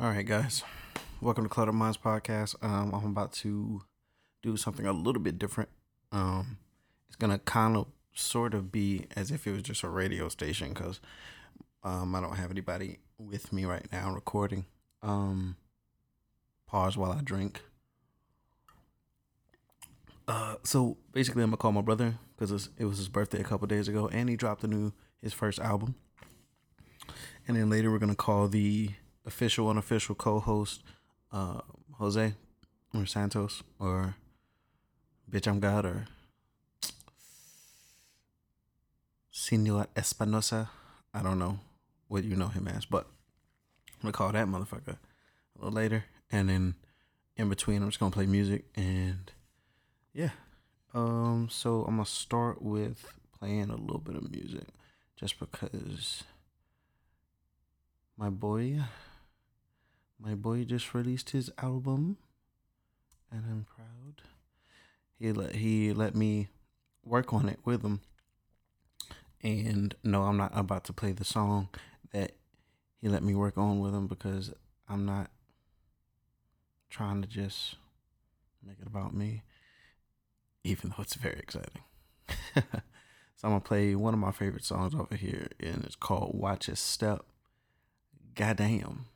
All right, guys. Welcome to Clutter Minds Podcast. Um, I'm about to do something a little bit different. Um, it's gonna kind of, sort of be as if it was just a radio station because um, I don't have anybody with me right now recording. Um, pause while I drink. Uh, so basically, I'm gonna call my brother because it was his birthday a couple days ago, and he dropped a new his first album. And then later, we're gonna call the official, unofficial co-host, uh, Jose or Santos or Bitch I'm God or Senor Espinosa. I don't know what you know him as, but I'm gonna call that motherfucker a little later. And then in between, I'm just gonna play music and yeah. Um, so I'm gonna start with playing a little bit of music just because my boy my boy just released his album and I'm proud. He let he let me work on it with him. And no, I'm not about to play the song that he let me work on with him because I'm not trying to just make it about me, even though it's very exciting. so I'm gonna play one of my favorite songs over here, and it's called "Watch His Step." Goddamn.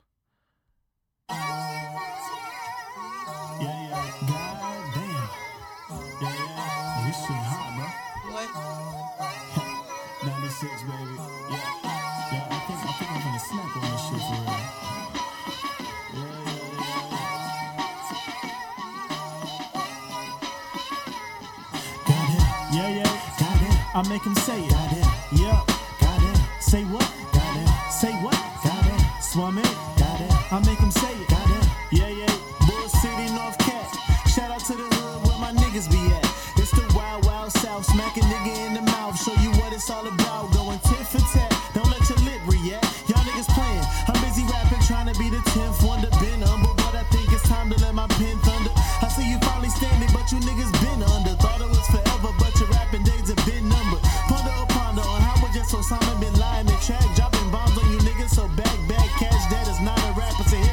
I make him say it. Goddamn. Yeah, goddamn. Say what? Goddamn. Say what? Goddamn. Swami. Goddamn. I make him say it. Yeah, yeah.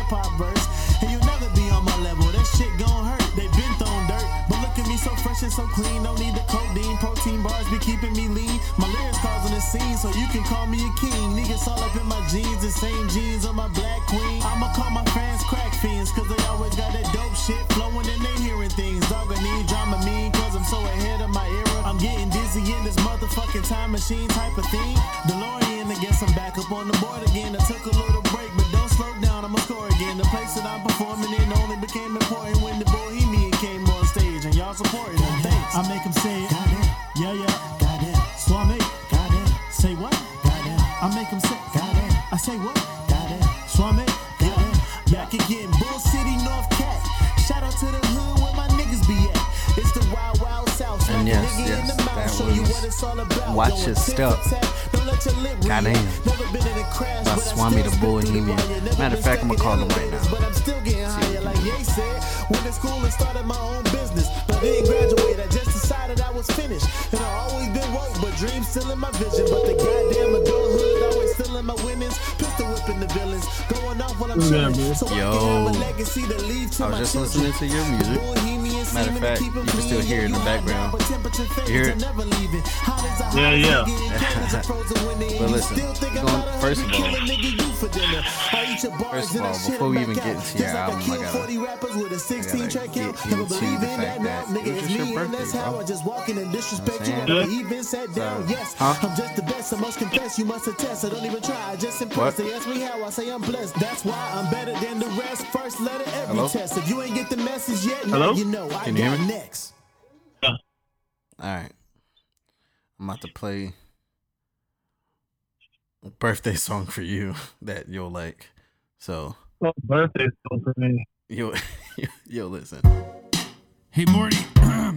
Hop verse. And you'll never be on my level, that shit gon' hurt. They been thrown dirt, but look at me so fresh and so clean. Don't need the codeine, protein bars be keeping me lean. My lyrics causing a scene, so you can call me a king. Niggas all up in my jeans, the same jeans on my black queen. I'ma call my fans crack fiends, cause they always got that dope shit flowing and they hearing things. Dog, I need drama mean, cause I'm so ahead of my era. I'm getting dizzy in this motherfucking time machine type of thing. DeLorean, I guess I'm back up on the board again. I took a little Watch Going His tit Step. for tat. Don't let your read. Goddamn. Never been in a crash, By I Swami the spit through the Bohemian. Matter of fact, I'ma call him right now. But I'm still getting higher, like Ye said. Went to school and started my own business, but didn't graduate. I just decided I was finished, and I always been woke, but dreams still in my vision. But the goddamn Yeah, chilling. man. So I Yo. can have a legacy to leave to I was just listening to your music. Matter of fact, you can still clean. hear it in the background. now, but temperature fades, hear it? I'm never leaving. Hot as a hot Yeah, yeah. nigga in Canada, frozen winter, and But listen, still think you I'm gon- not a first of all- killer nigga, you for dinner. I eat your bars First of all, before we 'em even get into your I album, I killed gotta- 40 rappers with a 16 gotta track get count. Never into believe the fact that now. it was just your me and that's birthday, bro. I just walk in and disrespect you. You know I what I'm never even. So- Huh? I'm just the best. I must confess, you must attest. I don't even try. I just impress. What? They ask me how. I say I'm why I'm better than the rest. First letter every Hello? test. If you ain't get the message yet, Hello? you know I Can you hear got me? next. All right. I'm about to play a birthday song for you that you'll like. So Oh, birthday song for me. you'll you'll listen. Hey Morty,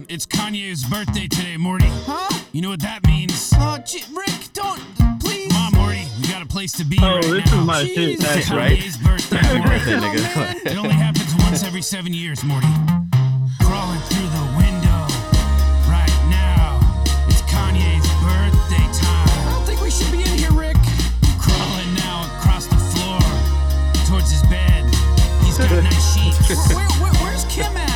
it's Kanye's birthday today, Morty. Huh? You know what that means? Oh, gee, Rick, don't, a place to be Oh, right this now. is my Jeez. shit. That's right. Kanye's birthday, Morty. birthday, Oh, man. nigga. It only happens once every seven years, Morty. Crawling through the window right now. It's Kanye's birthday time. I don't think we should be in here, Rick. Crawling now across the floor towards his bed. She's got nice sheets. Where, where, where's Kim at?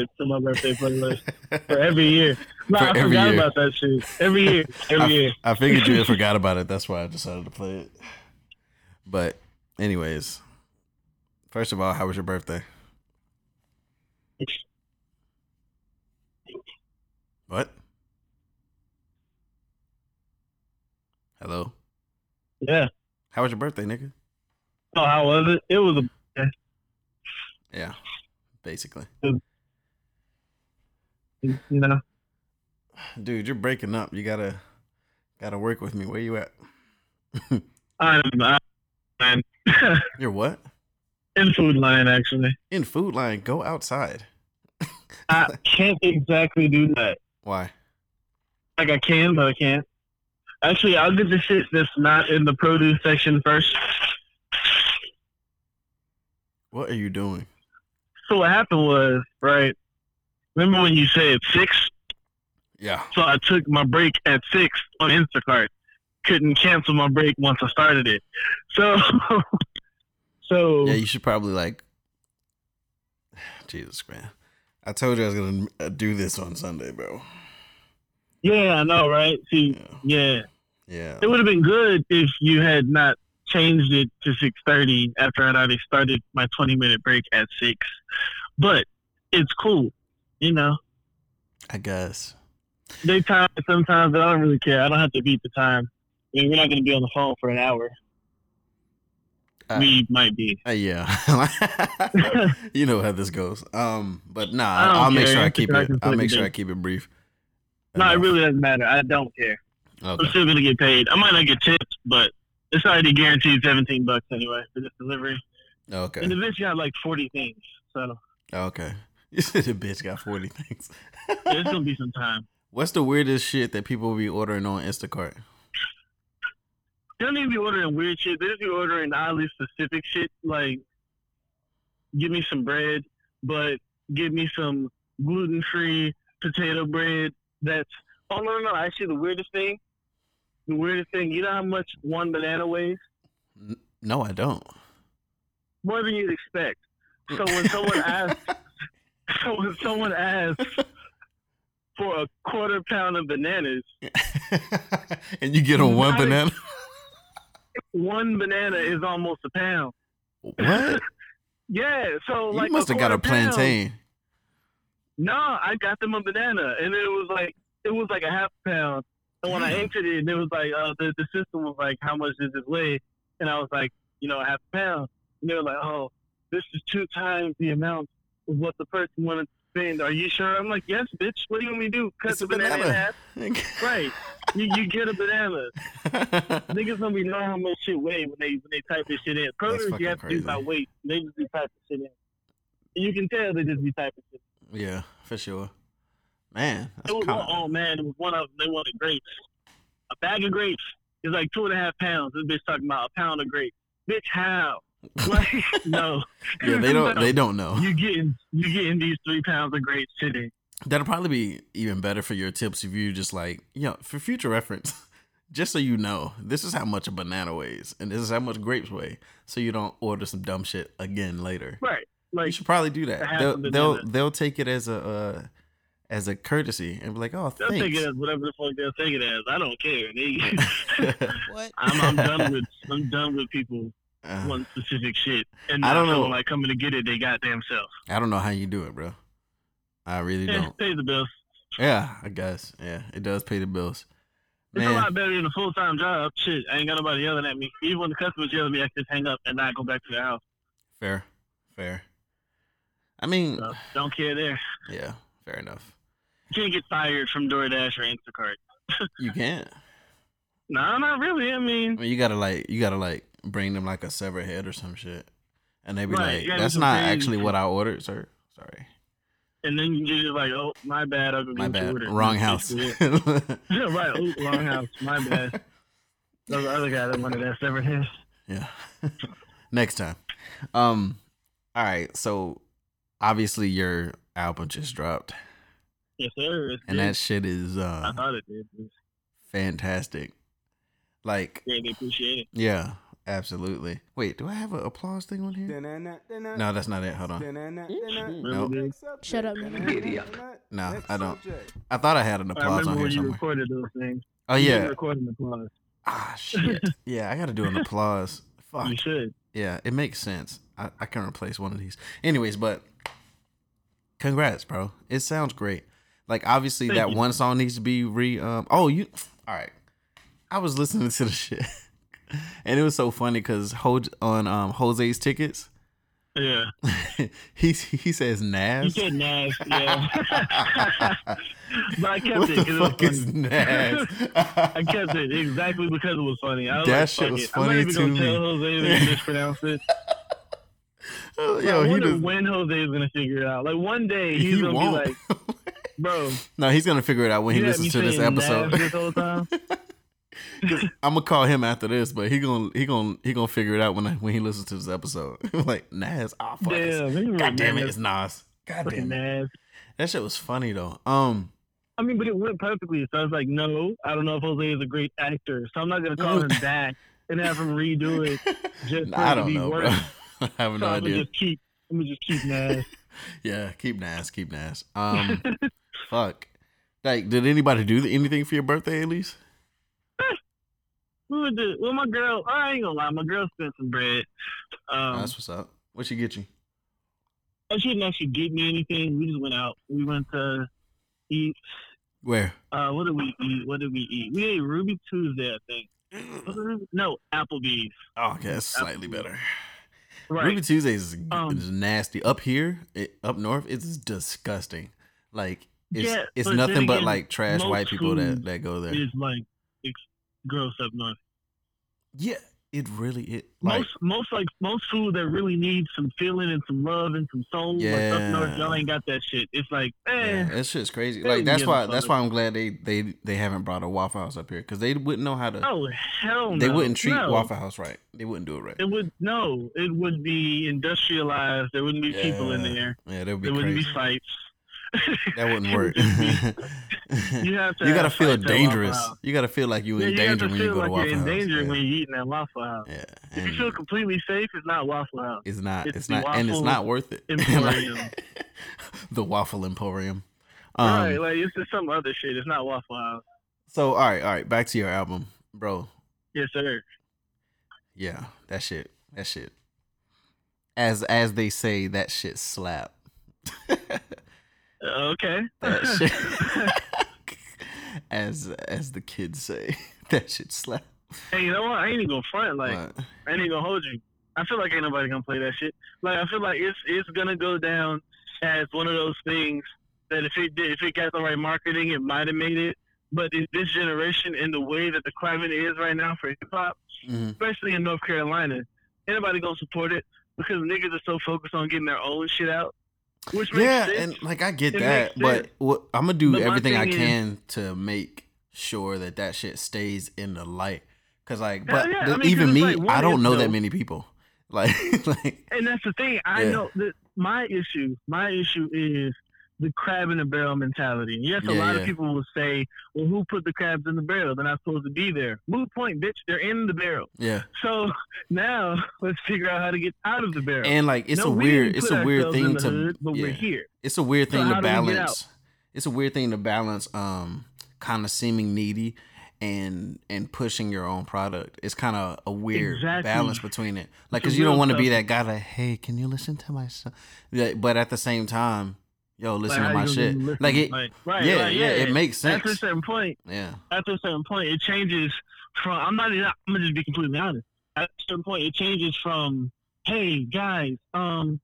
Shit to my birthday playlist for every year. No, For I forgot year. about that shit. Every year, every year. I, I figured you had forgot about it. That's why I decided to play it. But, anyways, first of all, how was your birthday? What? Hello? Yeah. How was your birthday, nigga? Oh, how was it? It was a Yeah, basically. You know. Dude, you're breaking up. You gotta gotta work with me. Where you at? I'm, I'm You're what? in Food Lion actually. In Food Lion. Go outside. I can't exactly do that. Why? Like I can, but I can't. Actually, I'll get the shit that's not in the produce section first. What are you doing? So what happened was, right? Remember when you said six? Yeah. So I took my break at six on Instacart. Couldn't cancel my break once I started it. So, so Yeah, you should probably like. Jesus, man. I told you I was gonna uh, do this on Sunday, bro. yeah, I know, right? See, Yeah. yeah, Yeah. it would have been good if you had not changed it to six thirty after I'd already started my twenty minute break at six. But it's cool, you know. I guess. They time it sometimes, but I don't really care. I don't have to beat the time. I mean, we're not going to be on the phone for an hour. Uh, we might be. uh, yeah. you know how this goes. Um, but nah, I I'll make sure I keep it. I'll make sure I keep it brief. No, it really doesn't matter. I don't care. I'm still going to get paid. I might not get tips, but it's already guaranteed 17 bucks anyway for this delivery. Okay. And the bitch got like 40 things. So Okay. You said the bitch got forty things. there's to be some time. What's the weirdest shit that people will be ordering on Instacart? They don't even be ordering weird shit. They just be ordering oddly specific shit. Like, give me some bread, but give me some gluten free potato bread. That's oh no no no. Actually, the weirdest thing, the weirdest thing. You know how much one banana weighs? No, I don't. More than you'd expect. So when someone asks, so when someone asks for a quarter pound of bananas, and you get on one banana. one banana is almost a pound. What? Yeah. So like you must have got a quarter pound- plantain. No, I got them a banana, and it was like it was like a half pound. And when I entered it, it was like uh, the the system was like, "How much does this weigh?" And I was like, "You know, a half pound." And they were like, "Oh, this is two times the amount what the person wanted to spend." Are you sure? I'm like, "Yes, bitch. What do you want me to do? Cut It's the a banana, in banana. half?" Right. You you get a banana. Niggas don't be knowing how much shit weigh when they when they type this shit in. Produce you have to do by weight. They just be typing shit in. You can tell they just be typing shit. yeah, for sure. Man, It was one, oh man, it was one of them. they wanted grapes. A bag of grapes is like two and a half pounds. This bitch talking about a pound of grapes. Bitch, how? Like, no. yeah, they don't. No. They don't know. You getting you getting these three pounds of grapes today? That'll probably be even better for your tips if you just like, you know, for future reference, just so you know, this is how much a banana weighs and this is how much grapes weigh, so you don't order some dumb shit again later. Right. Like you should probably do that. They'll them to do they'll they'll take it as a uh, as a courtesy and be like, oh, they'll take thanks. it as whatever the fuck they'll take it as. I don't care. They, What? I'm, I'm done with I'm done with people Uh, wanting specific shit and I don't know. like coming to get it they goddamn self. I don't know how you do it, bro. I really Yeah, don't. pay the bills. Yeah, I guess. Yeah, it does pay the bills. It's a lot better than a full time job. Shit, I ain't got nobody yelling at me. Even when the customers yell at me, I can just hang up and not go back to the house. fair, fair. I mean, So don't care there. yeah, fair enough. You can't get fired from DoorDash or Instacart. You can't. No, not really. I I mean, mean, you gotta like, you gotta like bring them like a severed head or some shit, and they be Right, like, "That's not actually what I ordered, sir. Sorry, and then you're just like, oh, my bad. My bad. Wrong house." yeah, right. Oh, wrong house. My bad. The other guy that wanted that severed head. Yeah. Next time. Um all right, so obviously your album just dropped Yes, sir. And that shit is Uh, I thought it did. Fantastic. Like greatly appreciated. yeah, absolutely. Wait, do I have an applause thing on here? No, that's not it. Hold on. Nope. Shut up, nigga. No, I don't. I thought I had an I applause remember on here when you somewhere. recorded those things. Oh yeah. record an applause. Ah shit. Yeah, I gotta do an applause. Fuck. You should. Yeah, it makes sense. I, I can replace one of these. Anyways, but congrats, bro. It sounds great. Like obviously Thank that you. one song needs to be re um oh you all right. I was listening to the shit. And it was so funny because on um Jose's tickets, Yeah. he he says Nas. said Nas, yeah. but I kept what it the because it was fuck is funny. Nas? I kept it exactly because it was funny. I was That like, shit was it. I'm not funny even to gonna me. tell Jose that he mispronounced it. Oh, I he wonder does, when Jose is gonna figure it out. Like one day he's he gonna won't. be like, "Bro, no, he's gonna figure it out when he you had me listens to this episode. This whole time." I'm gonna call him after this, but he gonna he gonna he gonna figure it out when I, when he listens to this episode. like Nas, oh fuck, Damn, God damn it, it's Nas. God damn it, Nas. that shit was funny though. Um, I mean, but it went perfectly. So I was like, no, I don't know if Jose is a great actor, so I'm not gonna call him back and have him redo it. Just I don't know, bro. I have no So I'm idea. just keep. I'm gonna just keep Nas. Yeah, keep Nas, keep Nas. Um, fuck. Like, did anybody do anything for your birthday at least? We would do. Well, my girl. I ain't gonna lie. My girl spent some bread. Um, That's what's up. What she get you? she didn't actually get me anything. We just went out. We went to eat. Where? Uh, what did we eat? What did we eat? We ate Ruby Tuesday, I think. Was it Ruby? No, Applebee's. Oh, okay, that's slightly better. Right. Ruby Tuesdays is, Um, is nasty. Up here, it, up north, it's disgusting. Like it's Yeah, it's but nothing then but like trash white people that that go there. is like it's gross up north. Yeah, it really it like most most like most food that really needs some feeling and some love and some soul. Like up north, Yeah. y'all ain't got that shit. It's like, yeah, eh. that shit's crazy. Like that's why that's why I'm glad they they they haven't brought a Waffle House up here because they wouldn't know how to. Oh hell no! they wouldn't treat no. Waffle House right. They wouldn't do it right. It would no. It would be industrialized. There wouldn't be people in there. Yeah, that would be There wouldn't be fights. that wouldn't work. would just be- you have to. you gotta feel fights at Waffle dangerous. You gotta feel like you Yeah, in you danger to when you go to like Waffle you're in danger yeah. when you're eating at Waffle House. yeah, If you feel completely safe, it's not Waffle House. it's not. it's It's, not, and it's not worth it. Emporium. Like, the Waffle Emporium. Um, right, like it's just some other shit. It's not Waffle House. So all right, all right. Back to your album, bro. Yes, sir. Yeah, that shit. That shit. As as they say, that shit slap. Okay. Shit. as as the kids say, that shit slap. hey, you know what? I ain't even gonna front. Like, But, I ain't even gonna hold you. I feel like ain't nobody gonna play that shit. Like, I feel like it's it's gonna go down as one of those things that if it did, if it got the right marketing, it might have made it. But in this generation, in the way that the climate is right now for hip hop, mhm. especially in North Carolina, anybody gonna support it because niggas are so focused on getting their own shit out. Which Yeah, sense. and like I get It that, but what I'm gonna do But everything I thing is- can to make sure that that shit stays in the light. Cause like, but yeah, the- I mean, even me, like, I don't know though- that many people. Like, like And that's the thing. I Yeah. know that my issue, my issue is the crab in the barrel mentality. And yes, a Yeah, lot yeah. of people will say, "Well, who put the crabs in the barrel? They're not supposed to be there." Moot point, bitch. They're in the barrel. Yeah. So now let's figure out how to get out of the barrel. And like it's No, a weird didn't it's a weird thing to hood, but yeah. we're here. It's a weird thing how to we balance. It's a weird thing to balance um kind of seeming needy and and pushing your own product. It's kind of a weird Exactly. balance between it. Like cuz you don't want to be that guy that hey, can you listen to my song? But at the same time, yo, listen Like, to my shit. gonna listen? Like it right, yeah, right, yeah, it makes sense. After a certain point, yeah. after a certain point, it changes from. I'm not. even- I'm gonna just be completely honest. At a certain point, it changes from, "Hey guys, um,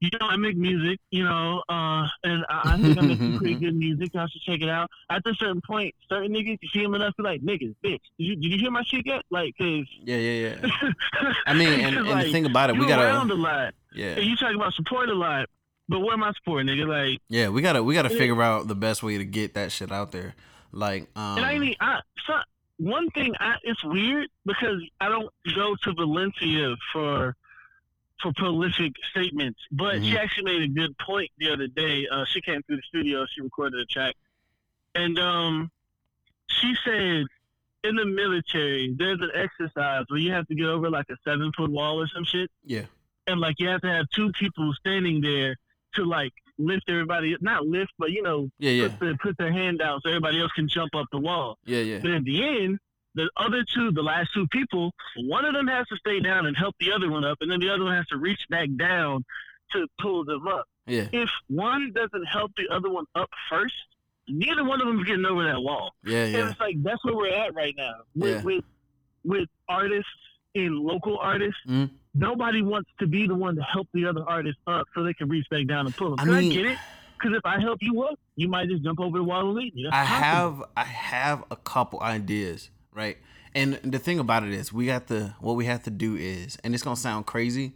you know, I make music, you know, uh, and I, I think I make some pretty good music. Y'all should check it out." At a certain point, certain niggas, you see them enough, be like, "Niggas, bitch, did you, did you hear my shit yet?" Like, cause Yeah, yeah, yeah. I mean, and, and like, the thing about it, we you around gotta, a lot. yeah, And you talking about support a lot, but where am I supporting, nigga? Like, yeah, we gotta, we gotta Yeah. figure out the best way to get that shit out there. Like, um, And I mean, I, so, one thing, I, it's weird because I don't go to Valencia for for prolific statements, but she Mhm. actually made a good point the other day. Uh, she came through the studio, she recorded a track, and um, she said in the military there's an exercise where you have to get over like a seven foot wall or some shit, yeah, and like you have to have two people standing there to like lift everybody, not lift, but you know, yeah, yeah, put, the, put their hand down so everybody else can jump up the wall. yeah, yeah, But in the end, the other two, the last two people, one of them has to stay down and help the other one up, and then the other one has to reach back down to pull them up. yeah, If one doesn't help the other one up first, neither one of them is getting over that wall. yeah, And yeah, it's like that's where we're at right now with Yeah. with, with artists and local artists. Mhm. Nobody wants to be the one to help the other artist up so they can reach back down and pull them. I Can I, mean- get it? Because if I help you up, you might just jump over the wall and leave me. That's I possible. have I have a couple ideas, right? And the thing about it is we got to what we have to do is and it's gonna sound crazy,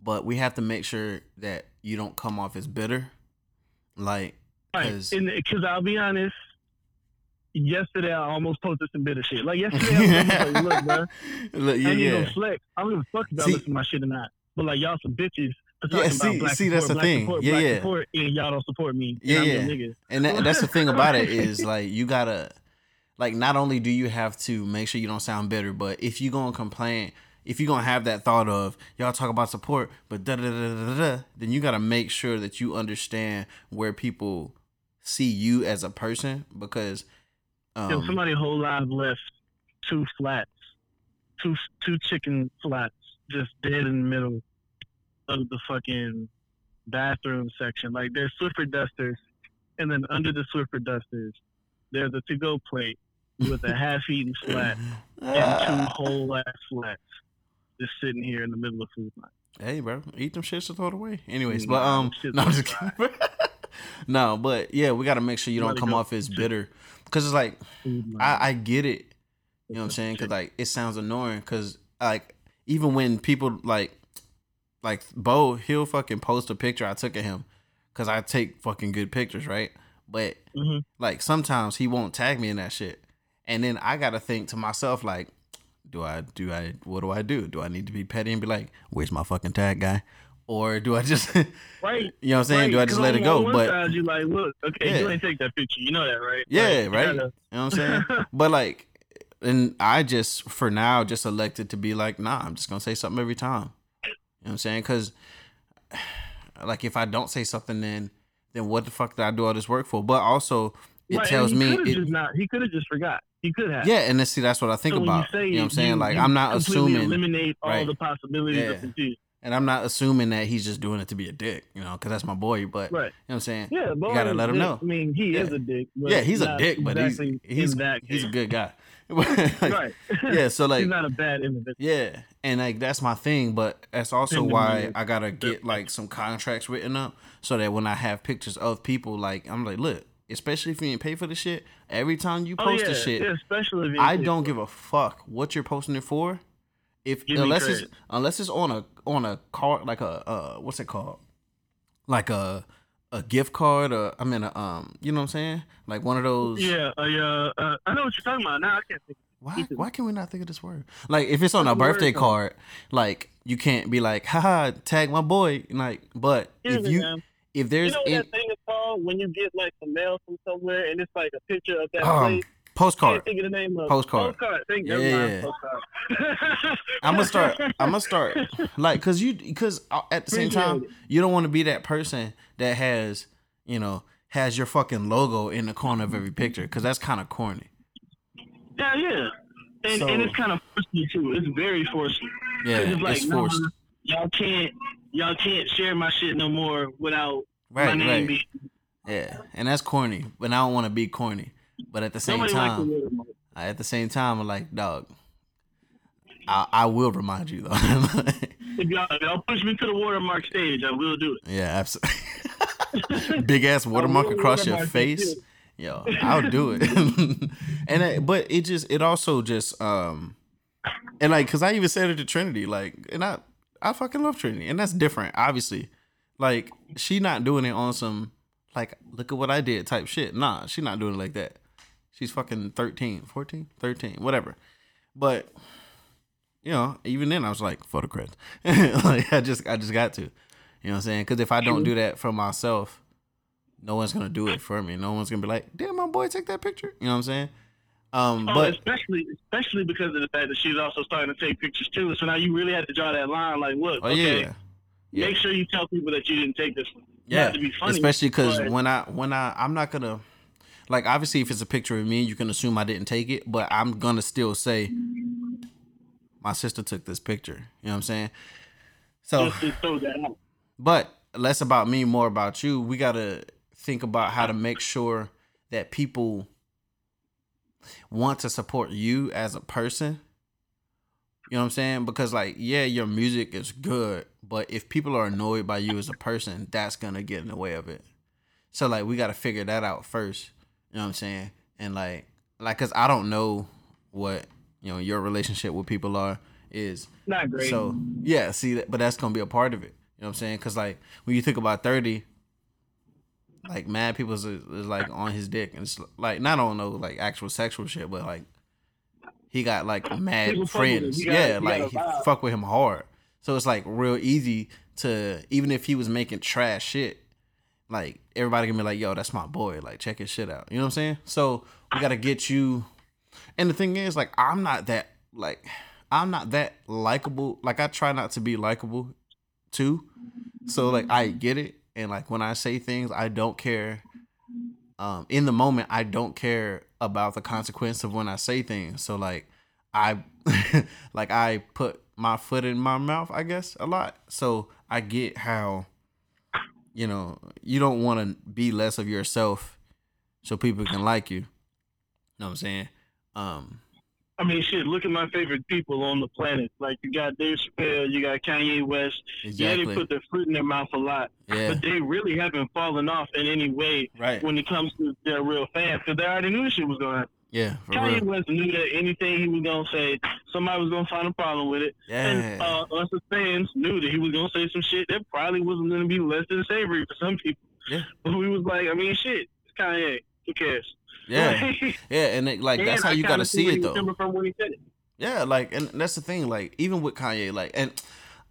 but we have to make sure that you don't come off as bitter. Like Right. 'cause- Because I'll be honest, yesterday I almost posted some bitter shit. Like yesterday, I was like, look, bro, Look, yeah, I ain't yeah. gonna flex. I don't give a fuck about y'all See- listen to my shit or not. But like y'all some bitches Yeah, see- about black see, support, that's the thing. support, Yeah, yeah. support, and y'all don't support me. and Yeah, yeah. And that, that's the thing about it is like you gotta like not only do you have to make sure you don't sound bitter, but if you gonna complain, if you gonna have that thought of y'all talk about support, but da da da da, da then you gotta make sure that you understand where people see you as a person because Yo, um, somebody whole live left two flats, two two chicken flats, just dead in the middle of the fucking bathroom section. Like there's Swiffer dusters, and then under the Swiffer dusters, there's a to-go plate with a half-eaten flat and two whole ass flats, just sitting here in the middle of Food Lion. Hey, bro, eat them shits to throw it away. Anyways, but um, no, I'm just kidding. no, but yeah, we gotta make sure you don't come off as bitter, because it's like I, I get it. You know what I'm saying? Because like it sounds annoying. Because like even when people like like Bo, he'll fucking post a picture I took of him because I take fucking good pictures, right? But Mhm. like sometimes he won't tag me in that shit, and then I gotta think to myself like, do I do I what do I do? Do I need to be petty and be like, where's my fucking tag guy? Or do I just, right? you know what I'm saying? right. Do I just let on it go? But you like, look, okay, Yeah. you ain't take that picture. You know that, right? Yeah, Like, you right. gotta- You know what I'm saying? but like, and I just for now just elected to be like, nah, I'm just gonna say something every time. You know what I'm saying? Because like, if I don't say something, then then what the fuck did I do all this work for? But also, it Right, tells me, it, not. He could have just forgot. He could have. yeah, and then see that's what I think So about. You, say know what I'm saying? you- like, you I'm not assuming, eliminate all right. the possibilities Yeah. of confusion. And I'm not assuming that he's just doing it to be a dick, you know, because that's my boy. But you know what I'm saying? Yeah, but gotta let him dick- know. I mean, he is a dick. But yeah, he's a dick, but exactly he's he's he's a good guy. Like, right. yeah, so like he's not a bad individual. Yeah, and like that's my thing, but that's also why I gotta get like some contracts written up so that when I have pictures of people, like I'm like, look, especially if you ain't pay for the shit, every time you Oh post yeah, the shit, yeah, especially I don't give a fuck what you're posting it for. If Give unless it's unless it's on a on a card like a uh what's it called, like a a gift card or I mean a, um you know what I'm saying like one of those Yeah, uh, yeah, uh, I know what you're talking about. Now I can't think. why why can we not think of this word? Like if it's on a the word birthday card, like you can't be like, haha, tag my boy. Like, but Here's if you if You there's know what in, that thing is called? when you get like some mail from somewhere and it's like a picture of that Um, place? Postcard. Think of the name of. Postcard. Postcard. Thank you. Yeah. Postcard. I'm gonna start. I'm gonna start like because you because uh, at the same time you don't want to be that person that has you know has your fucking logo in the corner of every picture because that's kind of corny. Yeah, yeah. And, So- and it's kind of forceful too. It's very forceful. Yeah, it's like, it's nah, forced. y'all can't, y'all can't share my shit no more without my name right. being. Yeah, and that's corny, but I don't want to be corny. But at the same Nobody time, at the same time, I'm like, dog, I, I will remind you though. If y'all, if y'all push me to the watermark stage, I will do it. yeah, absolutely. Big ass watermark across your face. Yo, I'll do it. and it, but it just it also just um and like cuz I even said it to Trinity like and I I fucking love Trinity and that's different obviously. Like she not doing it on some like look at what I did type shit. Nah, she not doing it like that. She's fucking 13, 14, 13, whatever. But you know, even then I was like photographs. like I just I just got to. You know what I'm saying? Cuz if I don't do that for myself, no one's gonna do it for me. No one's gonna be like, "Damn, my boy, take that picture." You know what I'm saying? Um, Oh, but especially especially because of the fact that she's also starting to take pictures too. So now you really have to draw that line. Like, look, oh okay, yeah, yeah, make sure you tell people that you didn't take this one. yeah. Not to be funny, Especially because when I when I I'm not gonna like obviously if it's a picture of me, you can assume I didn't take it, but I'm gonna still say my sister took this picture. You know what I'm saying? So, just to throw that out. but less about me, more about you. We gotta think about how to make sure that people want to support you as a person. You know what I'm saying? Because like, yeah, your music is good, but if people are annoyed by you as a person, that's gonna get in the way of it. So like, we gotta figure that out first. You know what I'm saying? And like, like, cause I don't know what you know your relationship with people are is. Not great. So yeah, see, but that's gonna be a part of it. You know what I'm saying? Because like when you think about thirty, like mad people is, is like on his dick, and it's like not on no like actual sexual shit, but like he got like mad People fuck with him. friends. Gotta- yeah, like he fuck with him hard. So it's like real easy to even if he was making trash shit, like everybody can be like, "Yo, that's my boy." Like check his shit out. You know what I'm saying? So we gotta get you. And the thing is, like, I'm not that like I'm not that likable. Like I try not to be likable too. So like I get it. And like when I say things, I don't care. Um, in the moment, I don't care about the consequence of when I say things. So like I like I put my foot in my mouth, I guess, a lot. So I get how you know, you don't want to be less of yourself so people can like you. know what I'm saying? Um I mean, shit. Look at my favorite people on the planet. Like you got Dave Chappelle, you got Kanye West. Yeah, they put their fruit in their mouth a lot, yeah. but they really haven't fallen off in any way Right. when it comes to their real fans because they already knew shit was gonna happen. Yeah, for Kanye real. West knew that anything he was gonna say, somebody was gonna find a problem with it. And Yeah. uh, us as fans knew that he was gonna say some shit that probably wasn't gonna be less than savory for some people. Yeah. But we was like, I mean, shit, it's Kanye. Who cares? Yeah. Yeah, and it, like that's how you gotta see it though. From when he said it. Yeah, like, and that's the thing. Like, even with Kanye, like, and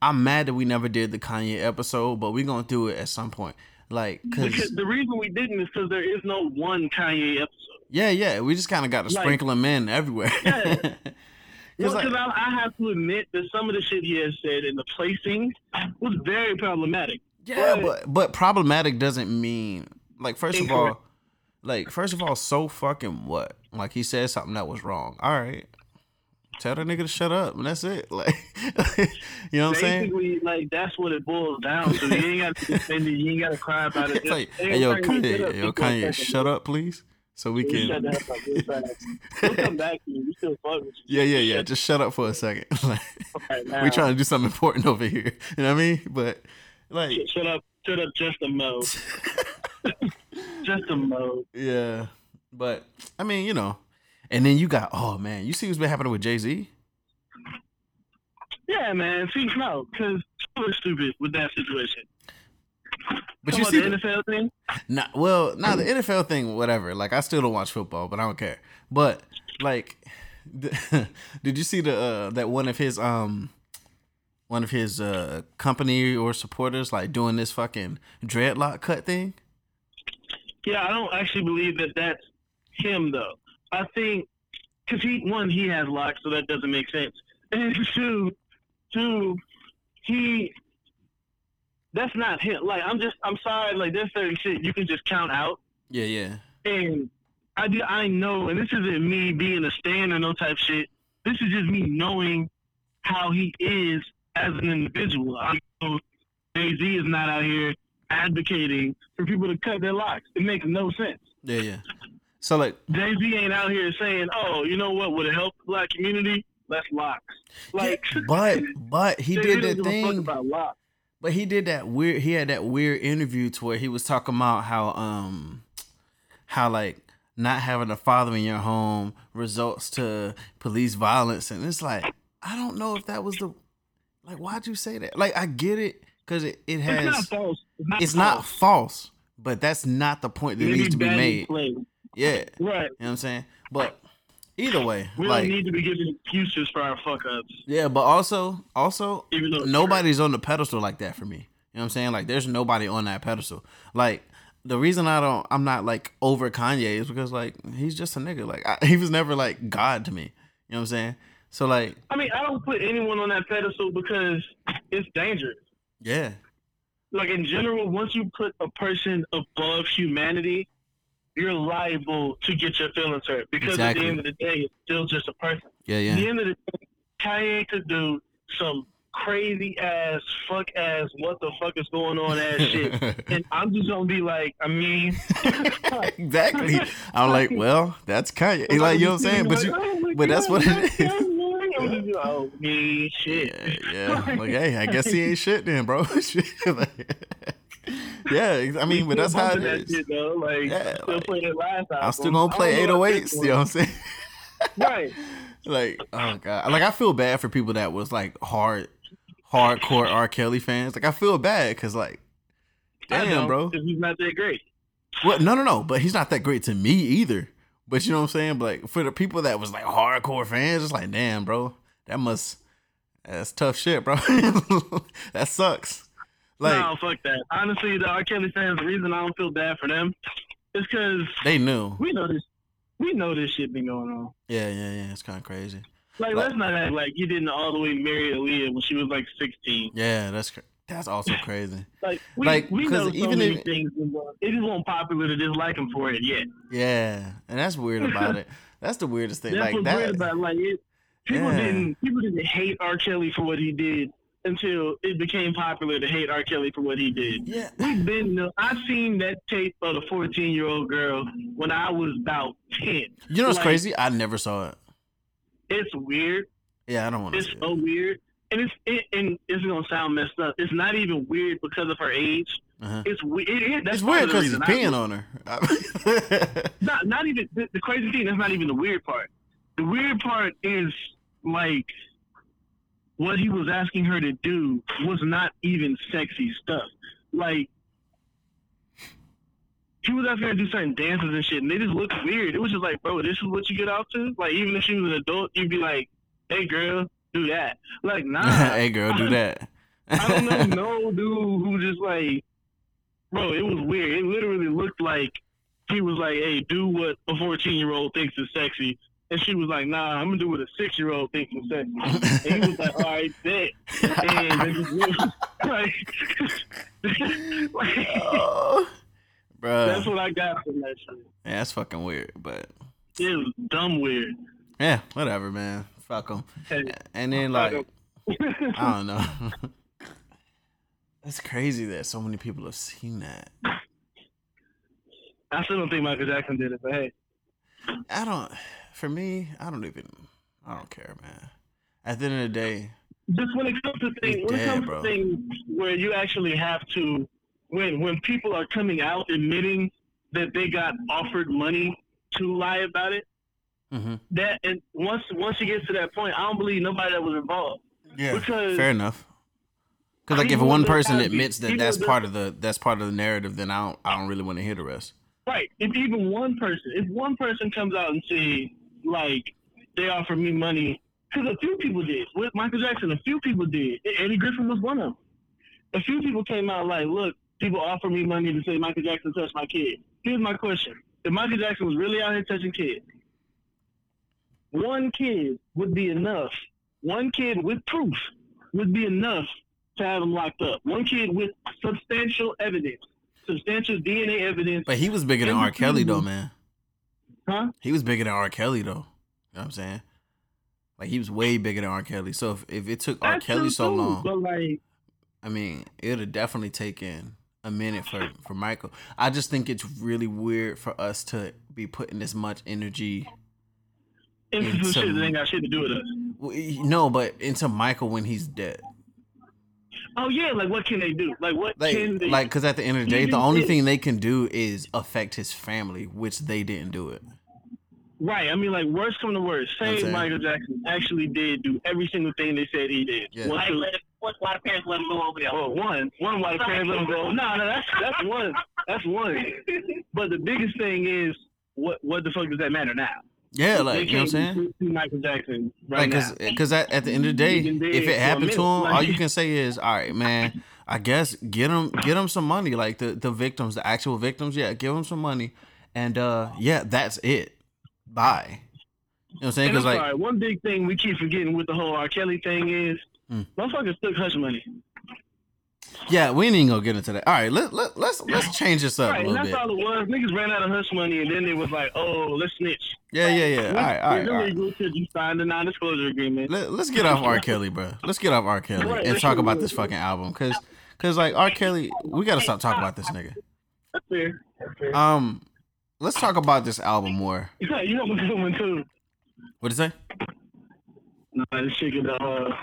I'm mad that we never did the Kanye episode, but we're gonna do it at some point. Like, Because cause the reason we didn't is because there is no one Kanye episode. Yeah, yeah, we just kind of got to Like- sprinkle him in everywhere. Yeah. 'Cause, Well, like- I, I have to admit that some of the shit he has said and the placing was very problematic. yeah, but- but but problematic doesn't mean like first of all, like first of all, so fucking what? Like he said something that was wrong. All right, tell that nigga to shut up, and that's it. Like, you know what I'm saying? Basically, like that's what it boils down to. You ain't got to defend it. You ain't got to cry about it. Like, hey, yo, Kanye, shut up, Kanye, yo, think for a Kanye, shut up, please, so we Shut can. the up real. We'll come back to you. We still fuck with you. Yeah, yeah, yeah. Just shut up for a second. like, right we trying to do something important over here. You know what I mean? But like, Shut- up. Shut up. Just a mode. just a mode. yeah. But I mean, you know. And then you got, oh man, you see what's been happening with Jay Z? Yeah, man. See, no, because was stupid with that situation. But Talking you see, the the, NFL thing? nah, well, nah, the NFL thing, whatever. Like, I still don't watch football, but I don't care. But like, the, did you see the uh, that one of his um one of his uh company or supporters like doing this fucking dreadlock cut thing? Yeah, I don't actually believe that that's him though. I think because he one he has locks, so that doesn't make sense. And two, two, he that's not him. Like I'm just I'm sorry. Like there's certain shit you can just count out. Yeah, yeah. And I do, I know, and this isn't me being a stan or no type shit. This is just me knowing how he is as an individual. I know Jay Z is not out here advocating for people to cut their locks. It makes no sense. Yeah, yeah. So like Jay Z ain't out here saying, "Oh, you know what would help the black community? Less locks." Like, but but he did that give a fuck thing about locks. But he did that weird. He had that weird interview to where he was talking about how um how like not having a father in your home results to police violence, and it's like I don't know if that was the like why'd you say that? Like I get it because it, it It's not has false. It's not, it's not false. false, but that's not the point that Maybe needs to be made. played. Yeah, right. you know what I'm saying. But either way, We like don't need to be giving excuses for our fuck ups. yeah, but also also Even though nobody's on the pedestal like that for me. You know what I'm saying? Like there's nobody on that pedestal. Like the reason I don't I'm not like over Kanye is because like he's just a nigga. Like I, he was never like God to me. You know what I'm saying? So like I mean, I don't put anyone on that pedestal because it's dangerous. yeah. Like in general, once you put a person above humanity, you're liable to get your feelings hurt because at the end of the day, it's still just a person. Yeah, yeah. At the end of the day, Kanye could do some crazy ass, fuck ass, what the fuck is going on ass shit, and I'm just gonna be like, I mean, exactly. I'm like, well, that's Kanye. Like, you know what I'm saying? But you but that's what it is. I'm just like, oh, me, shit. Yeah, yeah. Like, hey, I guess he ain't shit then, bro. Shit, like- yeah, I mean, but that's how it that is. Shit, though. Like, Yeah, still like, playing it last album. I'm still gonna play don't know about 808s. You know what I'm saying? Right. like oh god like i feel bad for people that was like hard hardcore r kelly fans like i feel bad because like damn don't, he's not that great. well no no no but he's not that great to me either but you know what i'm saying but like for the people that was like hardcore fans it's like damn bro that must that's tough shit bro that sucks like no, fuck that. Honestly, the R. Kelly fans, the reason I don't feel bad for them is because they knew we know this. We know this shit been going on. yeah yeah yeah it's kind of crazy Like, Like- let's not act like you didn't all the way marry Aaliyah when she was like 16. yeah that's that's also crazy Like, we, Like, we know so even many if- things. It just wasn't popular to dislike him for it yet. yeah and that's weird about it that's the weirdest thing That's like what's that weird about it. like it. People Yeah. didn't people didn't hate R. Kelly for what he did until it became popular to hate R. Kelly for what he did. yeah We've been. I've seen that tape of the 14 year old girl when I was about 10. You know what's Like, crazy? I never saw it. It's weird. Yeah, I don't want to It's see it. so weird, and it's it, and it's gonna sound messed up. It's not even weird because of her age. Uh-huh. It's weird. It, It's weird because he's peeing on her. Not not even the, the crazy thing. That's not even the weird part. The weird part is like what he was asking her to do was not even sexy stuff. Like he was asking her to do certain dances and shit, and they just looked weird. It was just like, bro, this is what you get out to. Like even if she was an adult, you'd be like, hey girl, do that. Like nah. hey, girl, do that. I don't know no dude who just like, bro, it was weird. It literally looked like he was like, hey, do what a 14 year old thinks is sexy. And she was like, nah, I'm gonna do what a six year old thinks is sexy. And he was like, all right, bet. And they just like, like oh, that's what I got from that shit. Yeah, that's fucking weird, but It was dumb weird. yeah, whatever, man. Fuck them. Hey, And then like, I don't know. That's crazy that so many people have seen that. I still don't think Michael Jackson did it, but hey. I don't. For me, I don't even. I don't care, man. At the end of the day, just when it comes to things, when it comes bro. to things where you actually have to, when when people are coming out admitting that they got offered money to lie about it, hmm that and once once it gets to that point, I don't believe nobody that was involved. yeah, Because- fair enough. Because like, if one person admits that that's part of the that's part of the narrative, then I don't I don't really want to hear the rest. Right. If even one person, if one person comes out and say like they offered me money, because a few people did with Michael Jackson, a few people did. Eddie Griffin was one of them. A few people came out like, look, people offer me money to say Michael Jackson touched my kid. here's my question: If Michael Jackson was really out here touching kids, one kid would be enough. One kid with proof would be enough to have him locked up. One kid with substantial evidence, substantial DNA evidence. But he was bigger than R. Kelly though, man. Huh? He was bigger than R. Kelly though. You know what I'm saying? Like he was way bigger than R. Kelly. So if, if it took R. That's Kelly so too, long, But like, I mean, it would have definitely taken a minute for for Michael. I just think it's really weird for us to be putting this much energy. into some shit that ain't got shit to do with us. No, but into Michael when he's dead. Oh yeah, like what can they do? Like what Like, can they? like, cause at the end of the day, the only if- thing they can do is affect his family, which they didn't do it. right. I mean, like worst come to worst. I'm Say saying- Michael Jackson actually did do every single thing they said he did. Yeah. What Why the- what, why the parents let him go over there? Well, one, one white parents let him go. No, no, that's that's one, that's one. But the biggest thing is, what what the fuck does that matter now? Yeah, like you know what I'm saying. Michael Jackson right Like, cause, now. 'cause at, at the end of the day, He's been dead if it happened to him, all you can say is, "All right, man. I guess get him, get him some money. Like the the victims, the actual victims, yeah, give him some money, and uh, yeah, that's it. Bye. You know what I'm saying? Because like, sorry, one big thing we keep forgetting with the whole R. Kelly thing is, Mm. motherfuckers took hush money. Yeah, we ain't even gonna get into that. All right, let let let's let's change this up Right, a little that's bit. all it was. Niggas ran out of hush money, and then they was like, "Oh, let's snitch." Yeah, yeah, yeah. All right, all right, It's all right. illegal you signed a non-disclosure agreement. Let, let's get off R. Kelly, bro. Let's get off R. Kelly Right, and talk about this fucking album, cause cause like R. Kelly, we gotta stop talking about this nigga. That's fair. That's fair. Um, let's talk about this album more. Yeah, you have a good one too. What did you say? No, this chick in the uh,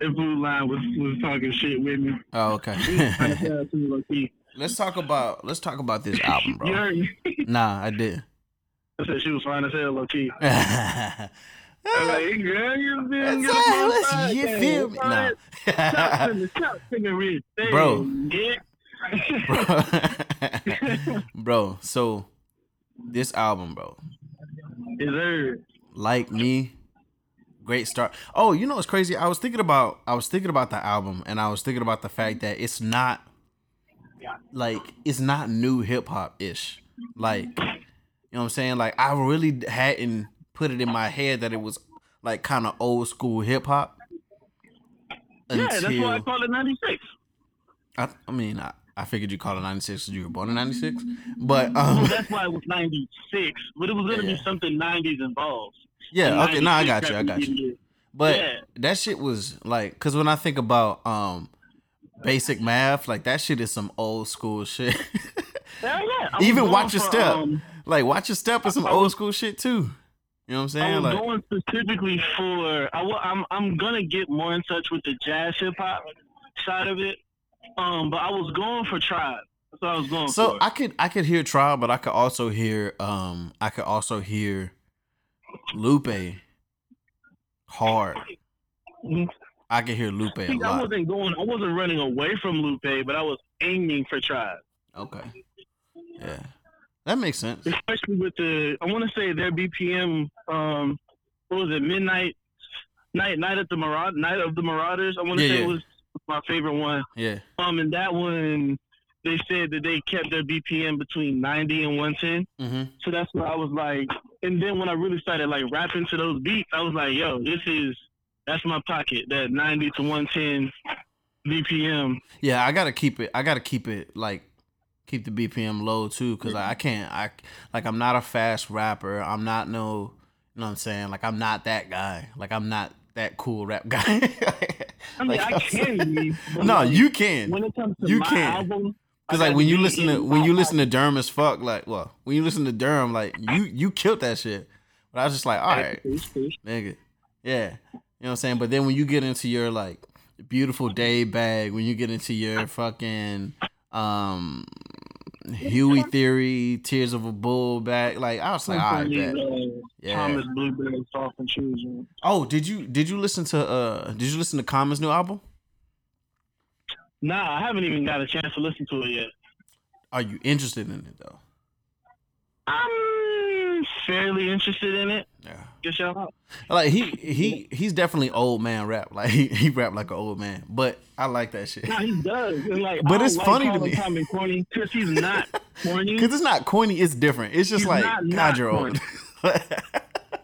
the Food Lion was was talking shit with me. Oh, She was trying to okay. tell us, low-key. let's talk about let's talk about this album, bro. Nah, I did. I said she was fine as hell, low key. Like, girl, you been all get right, on let's- side, you feel me? Nah. Stop singing, stop singing rich. Hey, Bro. Bro, so this album, bro, Deserved. like me, great start. Oh, you know what's crazy? I was thinking about I was thinking about the album and I was thinking about the fact that it's not like it's not new hip hop ish. Like, you know what I'm saying? Like I really hadn't put it in my head that it was like kind of old school hip hop. Yeah, that's why I call it 96. I, I mean, I, I figured you called it 96 because you were born in 96. But, Well, um, that's why it was 96. But it was going to Yeah. be something 90s involved. Yeah, okay, no, I got you, I got you. But Yeah. that shit was like, because when I think about um basic math, like that shit is some old school shit. Hell yeah. I Even watch your for, step. um, like, watch your step is some I old school shit too. You know what I'm saying? Like, going specifically for. I, I'm I'm gonna get more in touch with the jazz hip hop side of it. Um, but I was going for tribe. That's what I was going so for. I could I could hear tribe, but I could also hear um I could also hear Lupe hard. Mhm. I could hear Lupe a See, I wasn't going. I wasn't running away from Lupe, but I was aiming for tribe. Okay. Yeah. That makes sense. especially with the I want to say their BPM. Um, what was it? Midnight night night at the Maraud night of the Marauders. I want to Yeah, say yeah. was my favorite one. Yeah. Um, and that one they said that they kept their BPM between 90 and 110. Mm-hmm. So that's why I was like. And then when I really started like rapping to those beats, I was like, yo, this is that's my pocket. That 90 to 110 BPM. Yeah, I gotta keep it. I gotta keep it like keep the BPM low too, cause I, I can't. I like I'm not a fast rapper. I'm not no. You know what I'm saying? Like I'm not that guy. Like I'm not that cool rap guy. I mean, Like, I can be. no, you can. When it comes to You my can. album, Cause like when you listen to when you listen to Durham as fuck, like well, when you listen to Durham, like you you killed that shit. But I was just like, all right, nigga, yeah, you know what I'm saying. But then when you get into your like beautiful day bag, when you get into your fucking um Huey theory, tears of a bull bag, like I was like, all right, bet. Yeah. Thomas Blueberry Soft and Choosing. Oh, did you did you listen to uh did you listen to Common's new album? Nah, I haven't even got a chance to listen to it yet. Are you interested in it though? I'm fairly interested in it. Yeah. Get shout out. Like he he he's definitely old man rap. Like he, he rap like an old man. But I like that shit. Nah, he does. And like, But it's don't funny to me. Tommy corny because he's not. corny. Because it's not corny, it's different. It's just He's like, not not old.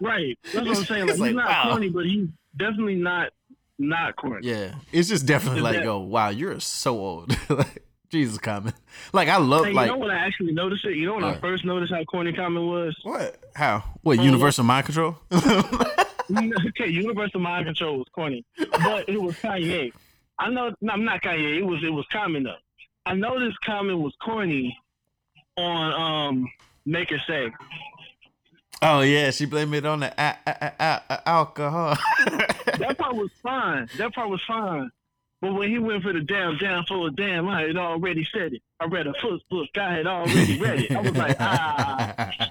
Right. That's what I'm saying. Like, he's like, not wow. corny, but he's definitely not not corny. yeah. It's just definitely Is like, that- oh, wow, you're so old. like, Jesus, Common. Like, I love, Hey, like, you know when I actually noticed it? You know when I first noticed how corny Common was? what? How? What, Oh, universal mind control? okay, Universal Mind Control was corny, but it was Kanye. I know, no, I'm not Kanye. It was it was Common though. I noticed Common was corny on um Make Her Say. Oh, yeah, she blamed it on the a- a- a- alcohol. That part was fine. That part was fine. But when he went for the damn down for a damn, I had already said it. I read a first book. I had already read it. I was like, ah,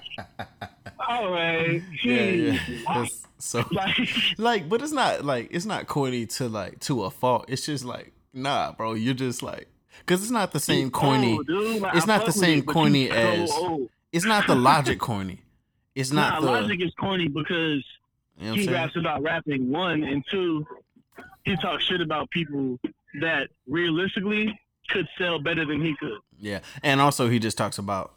all right. yeah, yeah. So Like, like, but it's not like it's not corny to like to a fault. It's just like, nah, bro, you're just like, cause it's not the same corny. old. Like, it's I not the same corny as- old. It's not the logic corny. It's not nah, the. logic is corny because you know he raps about rapping one and two. He talks shit about people that realistically could sell better than he could. Yeah, and also he just talks about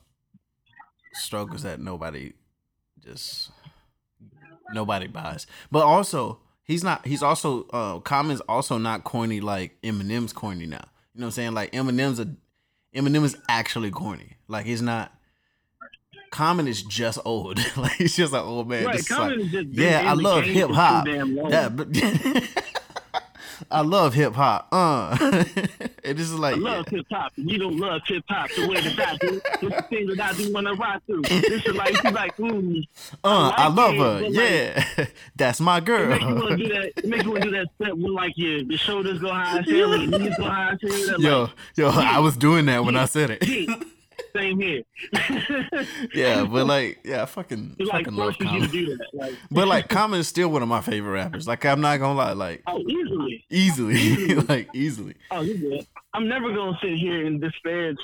struggles that nobody just nobody buys. But also he's not. He's also uh Common's also not corny like Eminem's corny now. You know what I'm saying? Like Eminem's a Eminem is actually corny. Like he's not. Common is just old. like he's just an old man. right, Common like, is just yeah, I love hip hop. Yeah, but I love hip hop. Uh, it is like I love yeah. hip hop. You don't love hip hop the way that I do. It's the thing that I do when I ride through. This is like you like, ooh. Uh, I like love her. like, Yeah, that's my It make you want to do that. It make you want to do that step with like your your shoulders go high and your knees go high. Yo, like, yo, I was doing that when I said it. yeah, same here. Yeah, but like, yeah, I fucking, like fucking love forces you to Common. do that. Like, But like, Common is still one of my favorite rappers. Like, I'm not gonna lie, like, oh, easily. easily, like, easily. Oh, you good. I'm never gonna sit here and disparage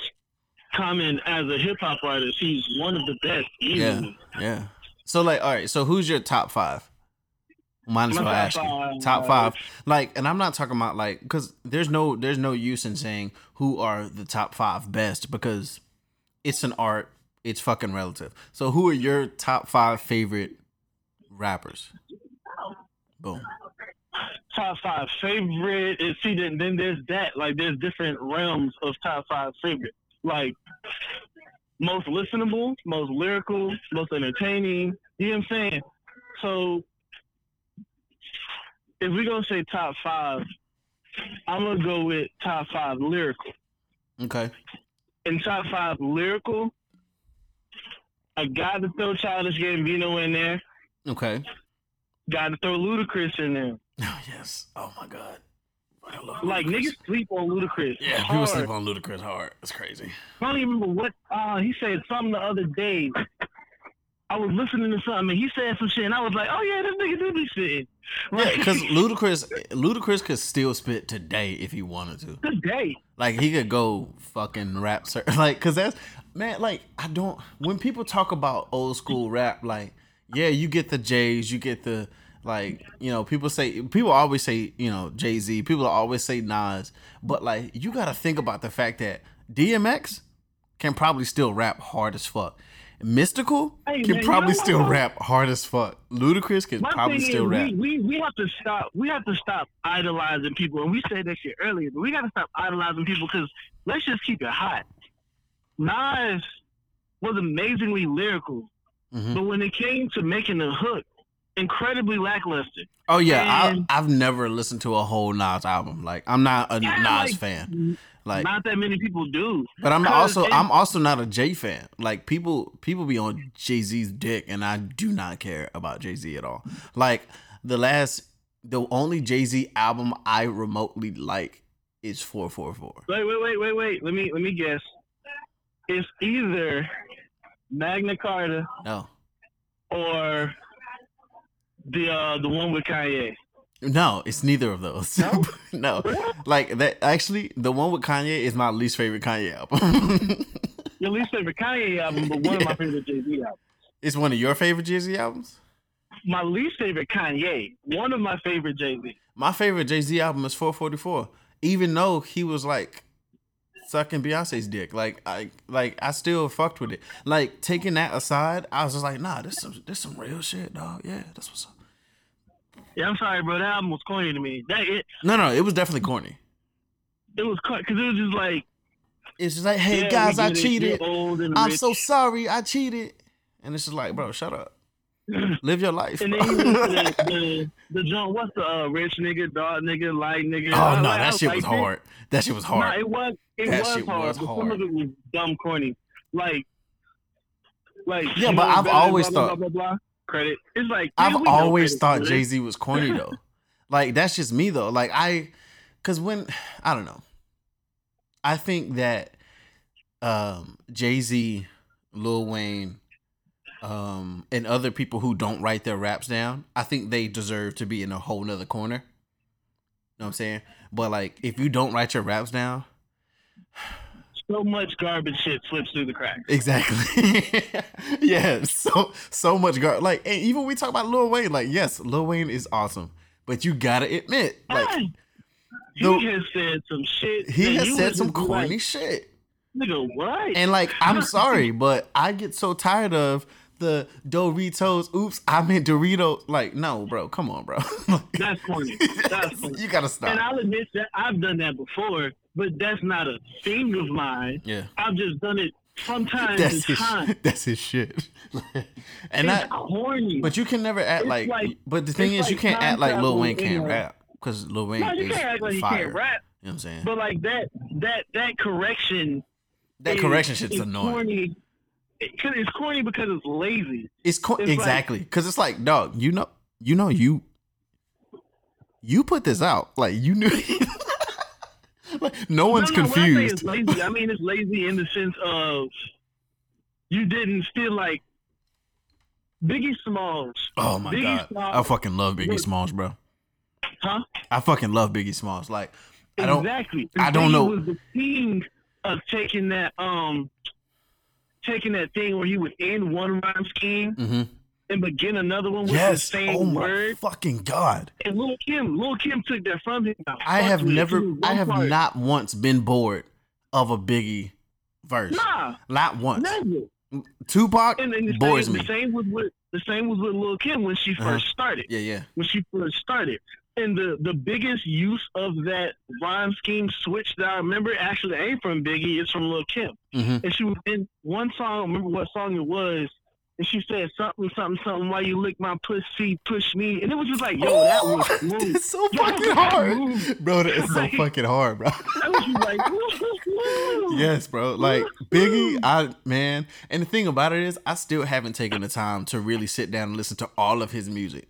Common as a hip hop artist. He's one of the best. Yeah, Easily. yeah. So like, all right. So who's your top five? Might as well ask you. Top five. Like, and I'm not talking about like because there's no there's no use in saying who are the top five best because it's an art. It's fucking relative. So who are your top five favorite rappers? Boom. top five favorite is see then, then there's that like there's different realms of top five favorite like most listenable most lyrical most entertaining you know what i'm saying so if we're gonna say top five i'm gonna go with top five lyrical Okay. In top five lyrical i got to throw childish gambino in there Okay. got to throw ludacris in there Oh yes. Oh my god. I love like niggas sleep on ludacris Yeah, people sleep on Ludacris hard. It's crazy. I don't even remember what uh, he said something the other day. I was listening to something and he said some shit and I was like, oh yeah, this nigga do be spitting. Yeah, because Ludacris, Ludacris could still spit today if he wanted to. good day. Like he could go fucking rap, sir. Like, cause that's man. Like I don't. When people talk about old school rap, like yeah, you get the J's, you get the like, you know, people say people always say you know Jay Z. People always say Nas, but like you got to think about the fact that DMX can probably still rap hard as fuck. Mystikal Hey, can man, you probably know still rap hard as fuck. Ludacris can My probably still is, rap. we, we we have to stop. We have to stop idolizing people, and we said that shit earlier. But we got to stop idolizing people because let's just keep it hot. Nas was amazingly lyrical, Mhm. but when it came to making the hook, incredibly lackluster. Oh yeah, And- I, I've never listened to a whole Nas album. Like I'm not a Yeah, Nas like, fan. Like, Not that many people do. but I'm also it- I'm also not a Jay fan. Like people people be on Jay Z's dick, and I do not care about Jay Z at all. Like the last, the only Jay Z album I remotely like is four four four. Wait, wait, wait, wait, wait. Let me let me guess. It's either Magna Carta No, or the uh the one with Kanye. No, it's neither of those. No? no, like that. Actually, the one with Kanye is my least favorite Kanye album. Your least favorite Kanye album, but one of my favorite Jay Z albums. it's one of your favorite Jay Z albums. My least favorite Kanye. One of my favorite Jay Z. My favorite Jay Z album is 444. Even though he was like sucking Beyonce's dick. Like I like I still fucked with it. Like taking that aside, I was just like, nah, this some this some real shit, dog. Yeah, that's what's up. Yeah, I'm sorry, bro. That album was corny to me. That it, No, no, it was definitely corny. it was because it was just like, It's just like, hey yeah, guys, I cheated. you're old and I'm rich. so sorry, I cheated. And it's just like, bro, shut up. Live your life. And bro. then he went to the the, the joint. What's the uh, rich nigga, dog nigga, light nigga? oh no, I that shit like, was this- hard. That shit was No, hard. it was it That was shit hard, was but some of it was dumb corny. Like, like Yeah, but I've always blah, thought- blah, blah, blah. Credit. It's like I've nigga, always thought Jay Z was corny though. like that's just me though. Like I, cause when I don't know, I think that um, Jay Z, Lil Wayne, um, and other people who don't write their raps down, I think they deserve to be in a whole nother corner. You know what I'm saying? But like, if you don't write your raps down, So much garbage shit slips through the cracks. Exactly. yeah. So so much gar like and even we talk about Lil Wayne. Like, yes, Lil Wayne is awesome. But you gotta admit, like Hey, he has said some shit. he has said some corny Like, shit. Nigga, what? And like, I'm sorry, but I get so tired of the Doritos. Oops, I meant Doritos. Like, no, bro, come on, bro. That's corny. That's corny. you gotta stop. And. I'll admit that I've done that before, but that's not a thing of mine. Yeah. I've just done it from time That's his, time. that's his shit. and it's I, corny. but you can never act like, like- But the thing is, you can't act like Lil Wayne can't rap because Lil Wayne no, you is can't act like fire. can't rap. You know what I'm saying? But like that, that, that correction. that is- correction shit's annoying. Corny. Cause it's corny because it's lazy. It's, co- It's exactly because it's like, dog, you know, you know, you you put this out, like you knew. like, no one's no, I confused. it's lazy, I mean it's lazy in the sense of you didn't feel like Biggie Smalls, oh my Biggie god, Smalls- I fucking love Biggie Smalls, bro. huh? I fucking love Biggie Smalls. Like, I don't. exactly. I don't Biggie know- Was the king of taking that um, taking that thing where he would end one rhyme scheme hmm and begin another one with the same Oh my word. fucking god. And Lil Kim, Lil Kim took that from him. I have never. I have part. not once been bored of a Biggie verse. Nah, Not once. never. Tupac And, and bores same, me. The same was with the same was with Lil Kim when she 1st Uh-huh. started. Yeah, yeah. when she first started. And the, the biggest use of that rhyme scheme switch that I remember actually ain't from Biggie, it's from Lil Kim. hmm And she was in one song, I don't remember what song it was, and she said something, something, something, why you lick my pussy, push me. And it was just like, yo, that was smooth. So Yo, fucking hard, bro. That is so Like- fucking hard, bro. That was just like, woo. Yes, bro. Like Biggie, I man, and the thing about it is, I still haven't taken the time to really sit down and listen to all of his music.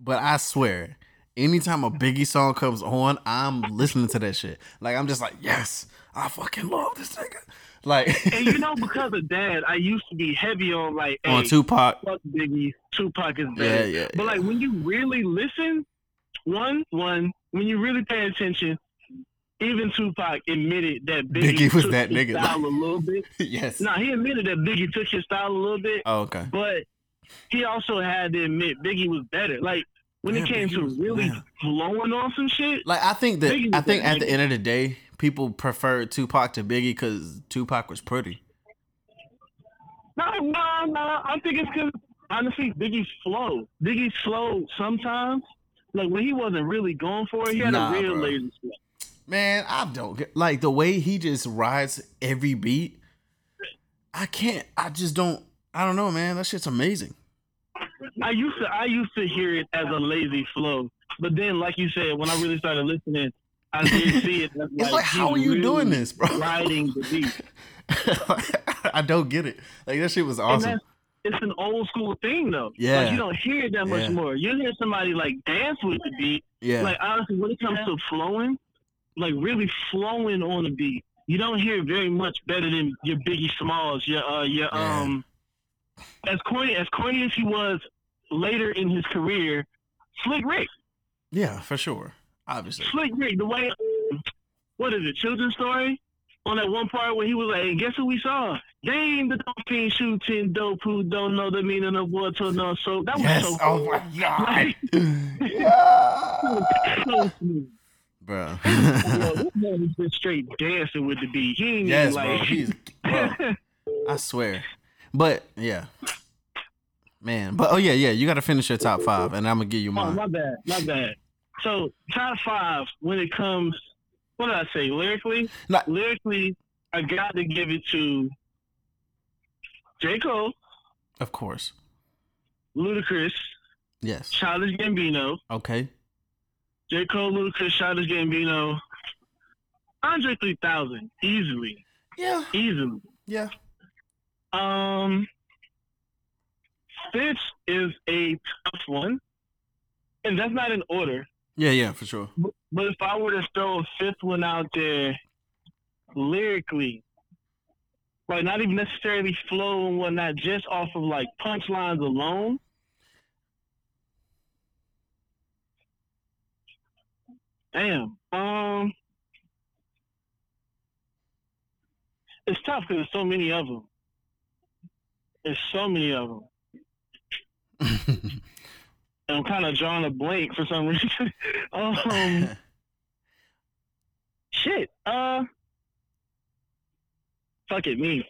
But I swear, anytime a Biggie song comes on, I'm listening to that shit. Like I'm just like, yes, I fucking love this nigga. Like And you know, because of dad, I used to be heavy on like, hey, on Tupac. fuck Biggie, Tupac is Yeah, better. yeah. But like when you really listen, one, one, when you really pay attention, even Tupac admitted that Biggie, Biggie was took that his nigga, style like- a little bit. yes. No, he admitted that Biggie took his style a little bit, Oh, okay. but he also had to admit Biggie was better. Like when it came to was- really man. flowing on some shit, Like I think that Biggie I think at the end of the day, people prefer Tupac to Biggie because Tupac was pretty. no, no, no. I think it's because honestly, Biggie's flow. Biggie's flow sometimes. Like when he wasn't really going for it, he had Nah, a real bro. lazy flow. Man, I don't get like the way he just rides every beat. I can't. I just don't. I don't know, man. That shit's amazing. I used to I used to hear it as a lazy flow, but then, like you said, when I really started listening, I did see it. As It's like, how are you doing this, bro? Riding the beat, I don't get it. Like that shit was awesome. it's an old school thing though. Yeah. like, you don't hear it that much Yeah. more. You hear somebody like dance with the beat. Yeah, Like honestly, when it comes to flowing, like really flowing on the beat, you don't hear very much better than your Biggie Smalls, your uh, your Yeah. um, as corny as corny as he was later in his career, Slick Rick. yeah, for sure. Obviously. Slick Rick, the way, what is it, children's story? On that one part where he was like, hey, guess who we saw? Dang, the dolphin shooting dope who don't know the meaning of water, no so That was Yes. so Oh my god. Yeah. so smooth. bro. Yo, this man is just straight dancing with the beat. He ain't yes, even bro. He's bro. I swear. But yeah, man. But oh yeah, yeah. You got to finish your top five, and I'm gonna give you Oh, mine. my bad, my bad. So top five when it comes, what did I say? Lyrically, Like- lyrically, I got to give it to J Cole, Of course. Ludacris, Yes. Childish Gambino, Okay. J Cole, Ludacris, Childish Gambino, Andre 3000, easily, Yeah. easily. Yeah. Um, Stitch is a tough one, and that's not in order. Yeah. Yeah. For sure. But if I were to throw a fifth one out there, lyrically, like not even necessarily flow and whatnot, just off of like punchlines alone. Damn. Um, it's tough because there's so many of them. There's so many of them. I'm kind of drawing a blank for some reason. um, shit. Uh, fuck it, me.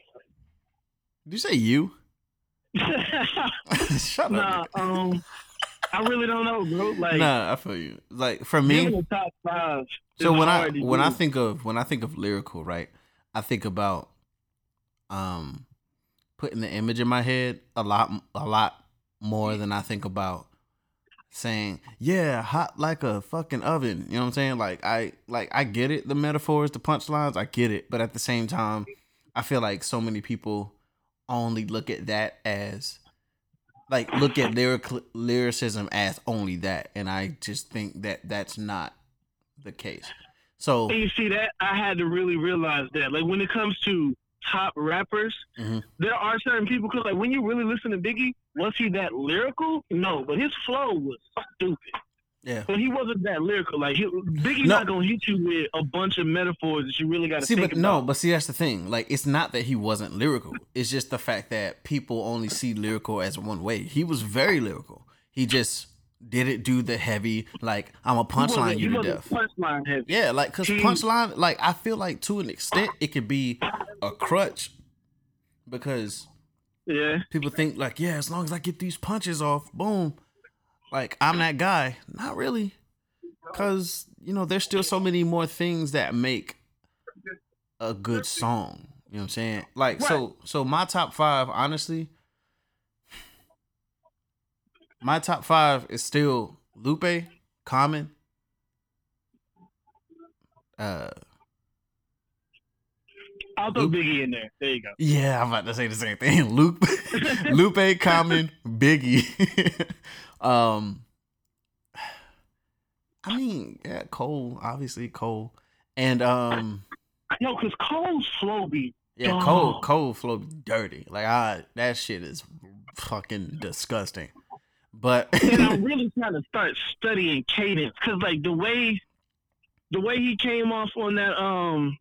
Did you say you? Shut nah, up. um, I really don't know, bro. Like, nah, I feel you. Like for me, the top five. so when I when I think of when I think of lyrical, right? I think about um putting the image in my head a lot a lot more than I think about saying, "Yeah, hot like a fucking oven." You know what I'm saying? Like I like I get it, the metaphors, the punchlines, I get it, but at the same time, I feel like so many people only look at that as like look at lyric lyricism as only that, and I just think that that's not the case. So And you see that I had to really realize that, like, when it comes to top rappers, Mhm. there are certain people because, like, when you really listen to Biggie, was he that lyrical? No, but his flow was stupid. yeah, But he wasn't that lyrical. Like, he, Biggie's No. not gonna hit you with a bunch of metaphors that you really got to see, but about. no, but see, that's the thing. Like, it's not that he wasn't lyrical. It's just the fact that people only see lyrical as one way. He was very lyrical. He just didn't do the heavy like I'm a punchline you he to death. Punchline heavy. Yeah, like cause punchline, like I feel like to an extent it could be a crutch because Yeah. people think like, yeah, as long as I get these punches off, boom, like I'm that guy. Not really, cause you know there's still so many more things that make a good song. You know what I'm saying? Like so, so my top five, honestly, my top five is still Lupe, Common, uh. I'll throw Lupe- Biggie in there. There you go. Yeah, I'm about to say the same thing. Lupe, Lupe, Common, Biggie. um, I mean, yeah, Cole, obviously Cole, and um, No, because Cole's flow be yeah, Cole. Cole flow be dirty. Like I, that shit is fucking disgusting. But and I'm really trying to start studying cadence because like the way the way he came off on that um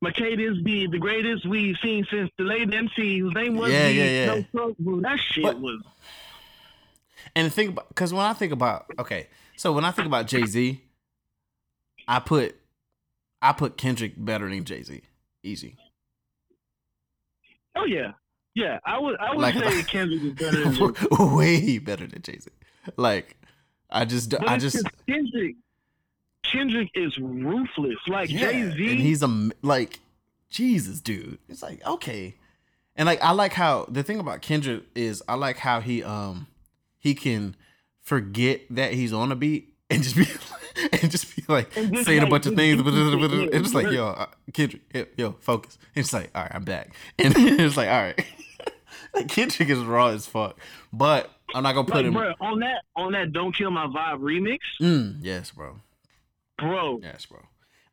my cadence be the greatest we've seen since the late MC whose name was Yeah, yeah, yeah. No that shit But- was and think about because when I think about okay, so when I think about Jay Z, I put I put Kendrick better than Jay Z. Easy. oh yeah yeah I would I would Like- say Kendrick is better than way better than Jay Z. Like, I just, But I just, Kendrick Kendrick is ruthless like yeah. Jay and Z he's a like, Jesus, dude. It's like okay, and like I like how the thing about Kendrick is I like how he um he can forget that he's on a beat and just be and just be like just saying a bunch of things, just- and it's like yo, uh, Kendrick, yo, yo, focus. And it's like all right, I'm back, and it's like all right. Kendrick is raw as fuck, but I'm not gonna put like him. bro on that on that Don't Kill My Vibe remix Mm, yes, bro. bro Yes, bro.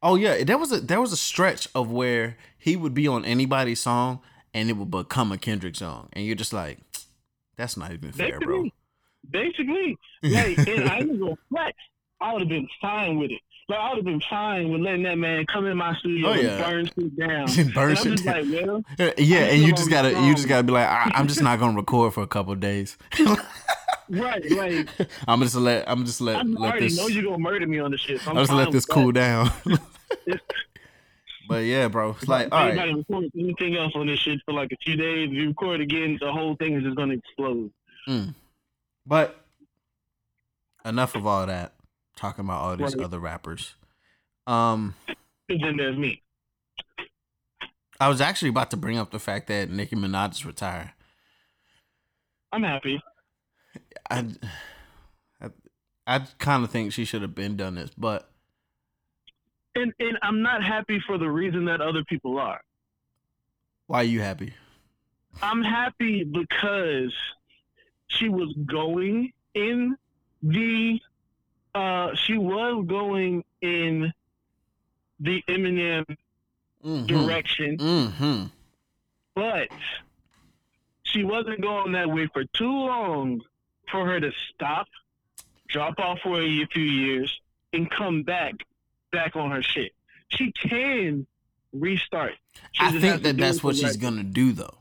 Oh yeah, there was a there was a stretch of where he would be on anybody's song and it would become a Kendrick song, and you're just like, that's not even fair, bro. Basically, basically, like, and I ain't gonna flex. I would have been fine with it. Like, I would have been fine with letting that man come in my studio Oh, and burn shit down. Burn shit down. like, well, yeah, I'm and you just gotta you just gotta be like, I, I'm just not gonna record for a couple of days. Right, like I'm just let I'm just let I let already this know you're gonna murder me on the shit. So I'm I'll just let this cool down. but yeah, bro. It's like all right. Record anything else on this shit for like a few days, if you record again, the whole thing is just gonna explode. Hmm. But enough of all that. Talking about all these Right. other rappers. Um And then there's me. I was actually about to bring up the fact that Nicki Minaj is retired. I'm happy. I I, I kind of think she should have been done this, but And and I'm not happy for the reason that other people are. why are you happy? I'm happy because she was going in the uh she was going in the Eminem Mm-hmm. direction, Mm-hmm. but she wasn't going that way for too long for her to stop, drop off for a few years, and come back back on her shit. She can restart. She I think that that's what she's gonna do, though.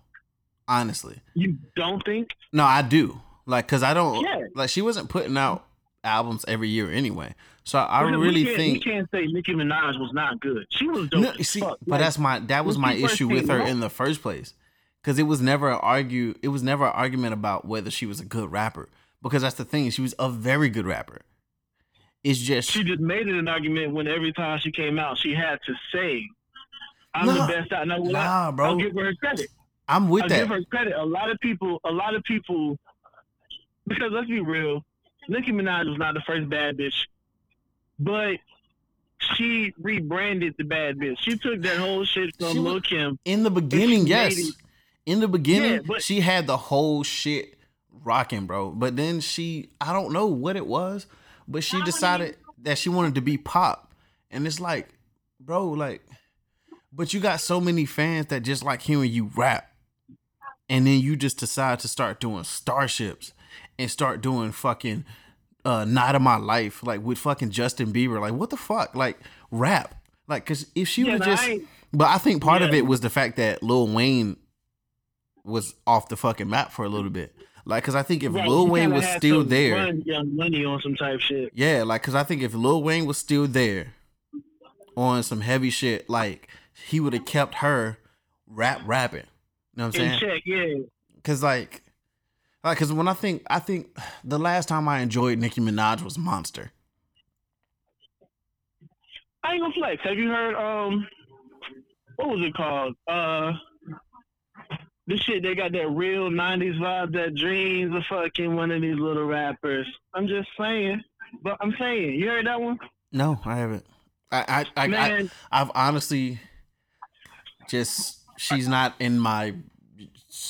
Honestly, You don't think? no, I do. Like, cause I don't Yeah. like she wasn't putting out albums every year anyway. So I really we think we can't say Nicki Minaj was not good. She was dope. No, see, fuck. but Like, that's my that was my issue with her in the first place, because it was never an argue. It was never an argument about whether she was a good rapper, because that's the thing. She was a very good rapper. It's just she just made it an argument when every time she came out, she had to say, "I'm Nah, the best out." Now, well, nah, I, bro. I'll give her credit. I'm with I'll that. give her credit. A lot of people, a lot of people, because let's be real, Nicki Minaj was not the first bad bitch, but she rebranded the bad bitch. She took that whole shit from She was- Lil Kim. in the beginning, yes. it- In the beginning, Yeah, but- she had the whole shit rocking, bro. But then she, I don't know what it was, but she decided that she wanted to be pop, and it's like, bro, like, but you got so many fans that just like hearing you rap, and then you just decide to start doing starships and start doing fucking uh night of my life like with fucking Justin Bieber. Like what the fuck? Like rap. Like cuz if she Yeah, would just I but I think part of it was the fact that Lil Wayne was off the fucking map for a little bit. Like cuz I think if Right, Lil Wayne was still there Young Money on some type shit. yeah like cuz I think if Lil Wayne was still there on some heavy shit like he would have kept her rap rapping. You know what I'm In saying? check, yeah. Cause like, like, cause when I think, I think the last time I enjoyed Nicki Minaj was Monster. I ain't gonna flex. Have you heard um what was it called? Uh this shit they got that real nineties vibe, that dreams of fucking one of these little rappers. I'm just saying. But I'm saying, you heard that one? No, I haven't. I, I, I, I I've honestly just she's not in my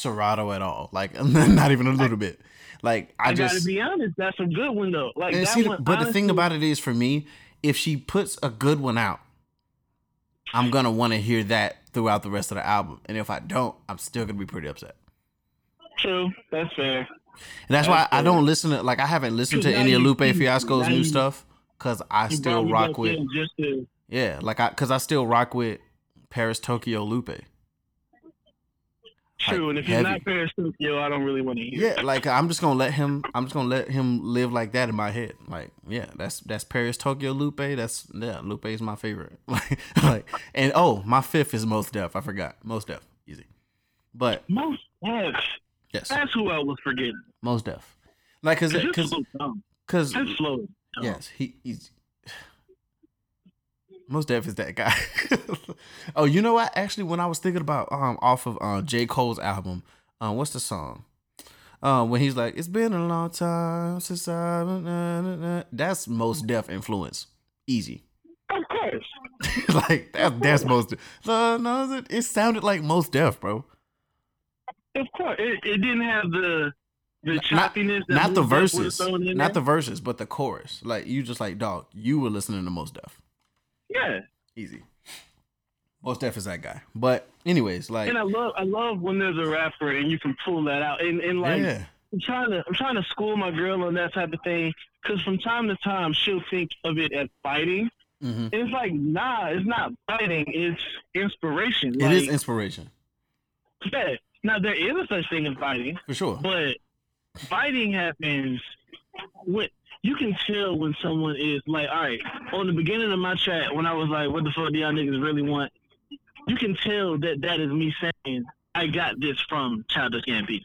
Serato at all. Like, not even a little bit. Like, I, I, just gotta be honest, that's a good one though. Like that see, one, but the thing about it is, for me, if she puts a good one out, I'm gonna want to hear that throughout the rest of the album. And if I don't, I'm still gonna be pretty upset. True, that's fair. And that's why I don't listen to like I haven't listened to any of Lupe Fiasco's new stuff because I still rock with just to yeah, like I because I still rock with Paris Tokyo Lupe. True, and if you're not Paris Tokyo, I don't really want to hear. Yeah, like I'm just gonna let him. I'm just gonna let him live like that in my head. Like yeah, that's that's Paris Tokyo Lupe. That's yeah, Lupe is my favorite. Like like and oh, my fifth is Mos Def. I forgot Mos Def. Easy, but Mos Def. yes, That's who I was forgetting. Mos Def. Like cause Cause cause cause It's slow. Yes, he, he's mos def is that guy. oh, you know what? Actually, when I was thinking about um off of uh, J Cole's album, um, what's the song? Um, when he's like, "It's been a long time since I," na, na, na," that's mos def influence. Easy, Of course. like that's that's most. No, no, it, sounded like mos def, bro. Of course. It, it didn't have the the Not- choppiness. that Not the Lil Durk would've verses, not the verses, but the chorus. Like you just like dog. You were listening to mos def. Yeah. Easy. Mos def is that guy. But anyways, like And I love I love when there's a rapper and you can pull that out. And and like yeah, I'm trying to I'm trying to school my girl on that type of thing because from time to time she'll think of it as fighting. hmm And it's like nah, it's not fighting. It's inspiration. it like, is inspiration yeah. Now there is a such thing as fighting, for sure. but fighting happens when you can tell when someone is like, all right, on the beginning of my chat when I was like, what the fuck do y'all niggas really want? You can tell that that is me saying I got this from Childish Gambino.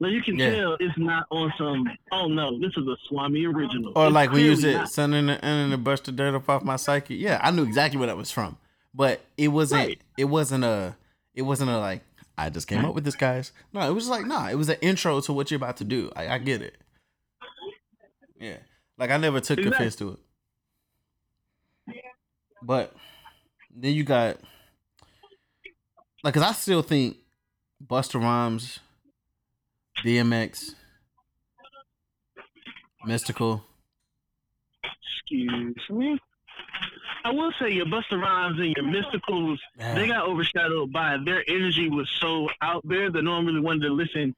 Like you can Yeah. tell it's not on some. Oh no, this is a Swami original. Or It's like we you it. "Son in the and the bust the dirt up off my psyche." Yeah, I knew exactly where that was from, but it wasn't. Right. It wasn't a. It wasn't a like. I just came up with this, guys. No, it was like nah. It was an intro to what you're about to do. I, I get it. Yeah, like I never took Exactly. offense to it. But then you got like, cause I still think Busta Rhymes, DMX, Mystikal. Excuse me. I will say your Busta Rhymes and your Mystikals, they ah. got overshadowed by their energy was so out there that no one really wanted to listen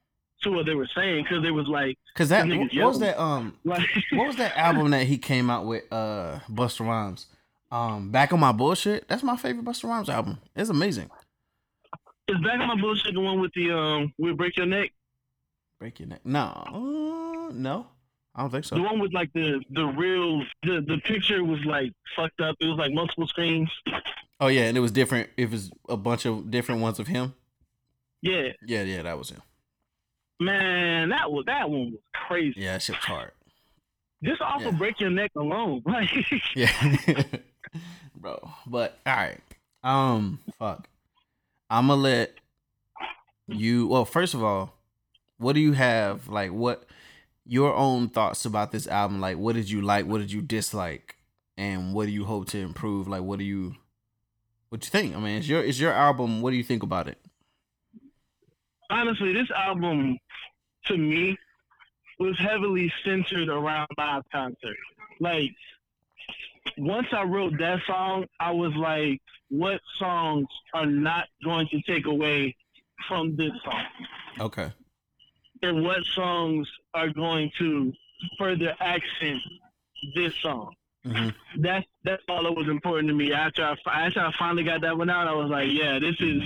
to what they were saying because it was like, Cause that what, what was that um like what was that album that he came out with uh Busta Rhymes? Um Back on My Bullshit. That's my favorite Busta Rhymes album. It's amazing. is back on my bullshit the one with the um we break your neck, Break your neck. No. Uh, no. I don't think so. the one with like the the real the the picture was like fucked up. It was like multiple screens. Oh yeah, and it was different. It was a bunch of different ones of him. Yeah, Yeah, yeah, that was him. Man, that was that one was crazy. Yeah, that shit was hard. Just off Yeah. of break your neck alone, like Yeah. Bro. But all right. Um fuck. I'ma let you well, first of all, what do you have like what your own thoughts about this album? Like what did you like, what did you dislike, and what do you hope to improve? Like what do you what you think? I mean, it's your it's your album. What do you think about it? Honestly, this album to me was heavily centered around live concert. Like once I wrote that song, I was like, what songs are not going to take away from this song? Okay. And what songs are going to further accent this song? hmm That's that's all that was important to me. After I after I finally got that one out, I was like, yeah, this is.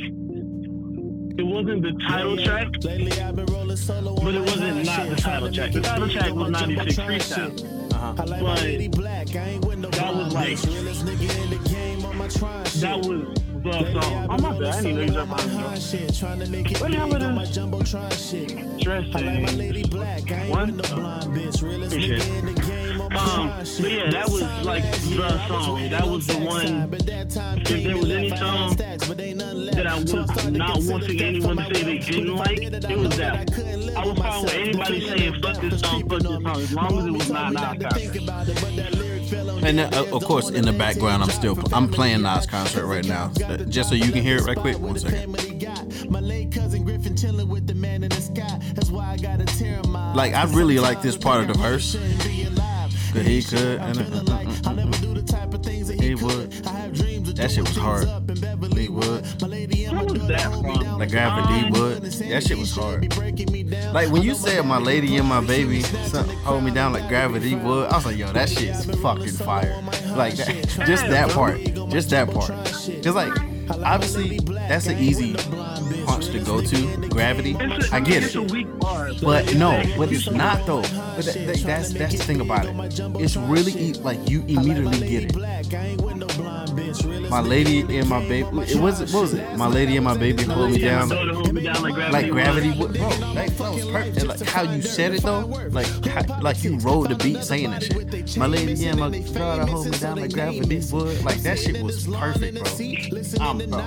It wasn't the title track, Lately I've been rolling solo but it wasn't not the title track. The title track was 96 Freestyle. Uh-huh. I like my But black. I ain't no that was like- bitch. Realest nigga in the game on my trying shit. That was the song. I've Oh my bad, I didn't know you solo was my up on high shit. Trying to make it What happened to- my. I like my lady black. I ain't One? no blind bitch. Realest Appreciate nigga Um, but yeah, that was like the song. That was the one. If there was any song that I was not wanting anyone to say they didn't like, it was that. I was fine with anybody saying fuck this song, fuck this song, as long as it was not Nas. And uh, of course, in the background, I'm still I'm playing Nas concert right now, Uh, just so you can hear it right quick. One second. Like, I really like this part of the verse. Could he could, and, I'll never do the type of things that He would. I That shit was hard. things up in Beverly He would. My lady and my was daughter that hold me from? down Like Gravity dime. Wood. That shit was hard. Like when you said my lady and my baby, hold me down like gravity would. I was like, yo, that shit's fucking fire. Like that, just that part, just that part. Cause like, obviously, that's an easy to go to. Gravity, It's a, I get it's it. a weak bar, But no, it's- but it's not though. But that, that, that's that's the thing about it. It's really e- like you immediately get it. My lady and my baby. It was what was it? My lady and my baby hold me down. my me down like gravity. would. bro. Like that was perfect. And, like how you said it though, like how, like you rolled the beat saying that shit. My lady and my daughter hold me down like gravity would. Like that shit was perfect, bro. Um, bro.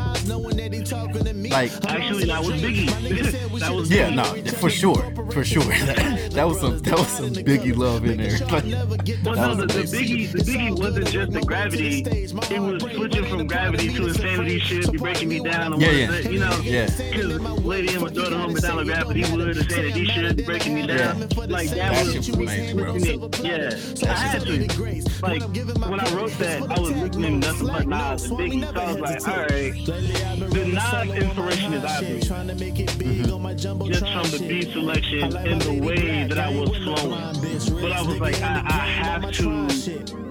Like Actually, that was Biggie. that was yeah, no, for sure, for sure. that was some that was some Biggie love in there. Like, Well, that no, was the, the. Biggie, the Biggie wasn't just the gravity. It was switching from gravity to insanity shit, be breaking me down. and Yeah, yeah. is You know, Yeah. Because lady and my daughter home me down like gravity would, insanity shit, be breaking me down. Yeah. Like that, That was shit was amazing, bro. switching it. Yeah, I had to. Like when I wrote that, I was listening to nothing but Nas and Biggie. So I was like, all right, the Nas inspiration is obvious. Mm-hmm. Just from the beat selection and the way that I was flowing. But I was like, I, I have to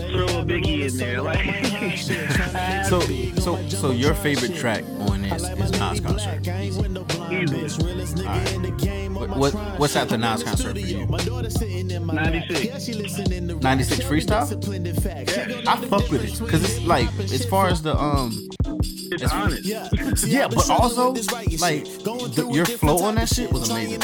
throw a biggie in there. Like, So, so, so your favorite track on this is Nas concert. easily. What, what, what's at the Nas concert for you? 96. 96 freestyle? I fuck with it because it's like as far as the um It's honest. yeah, but also like the, your flow on that shit was amazing.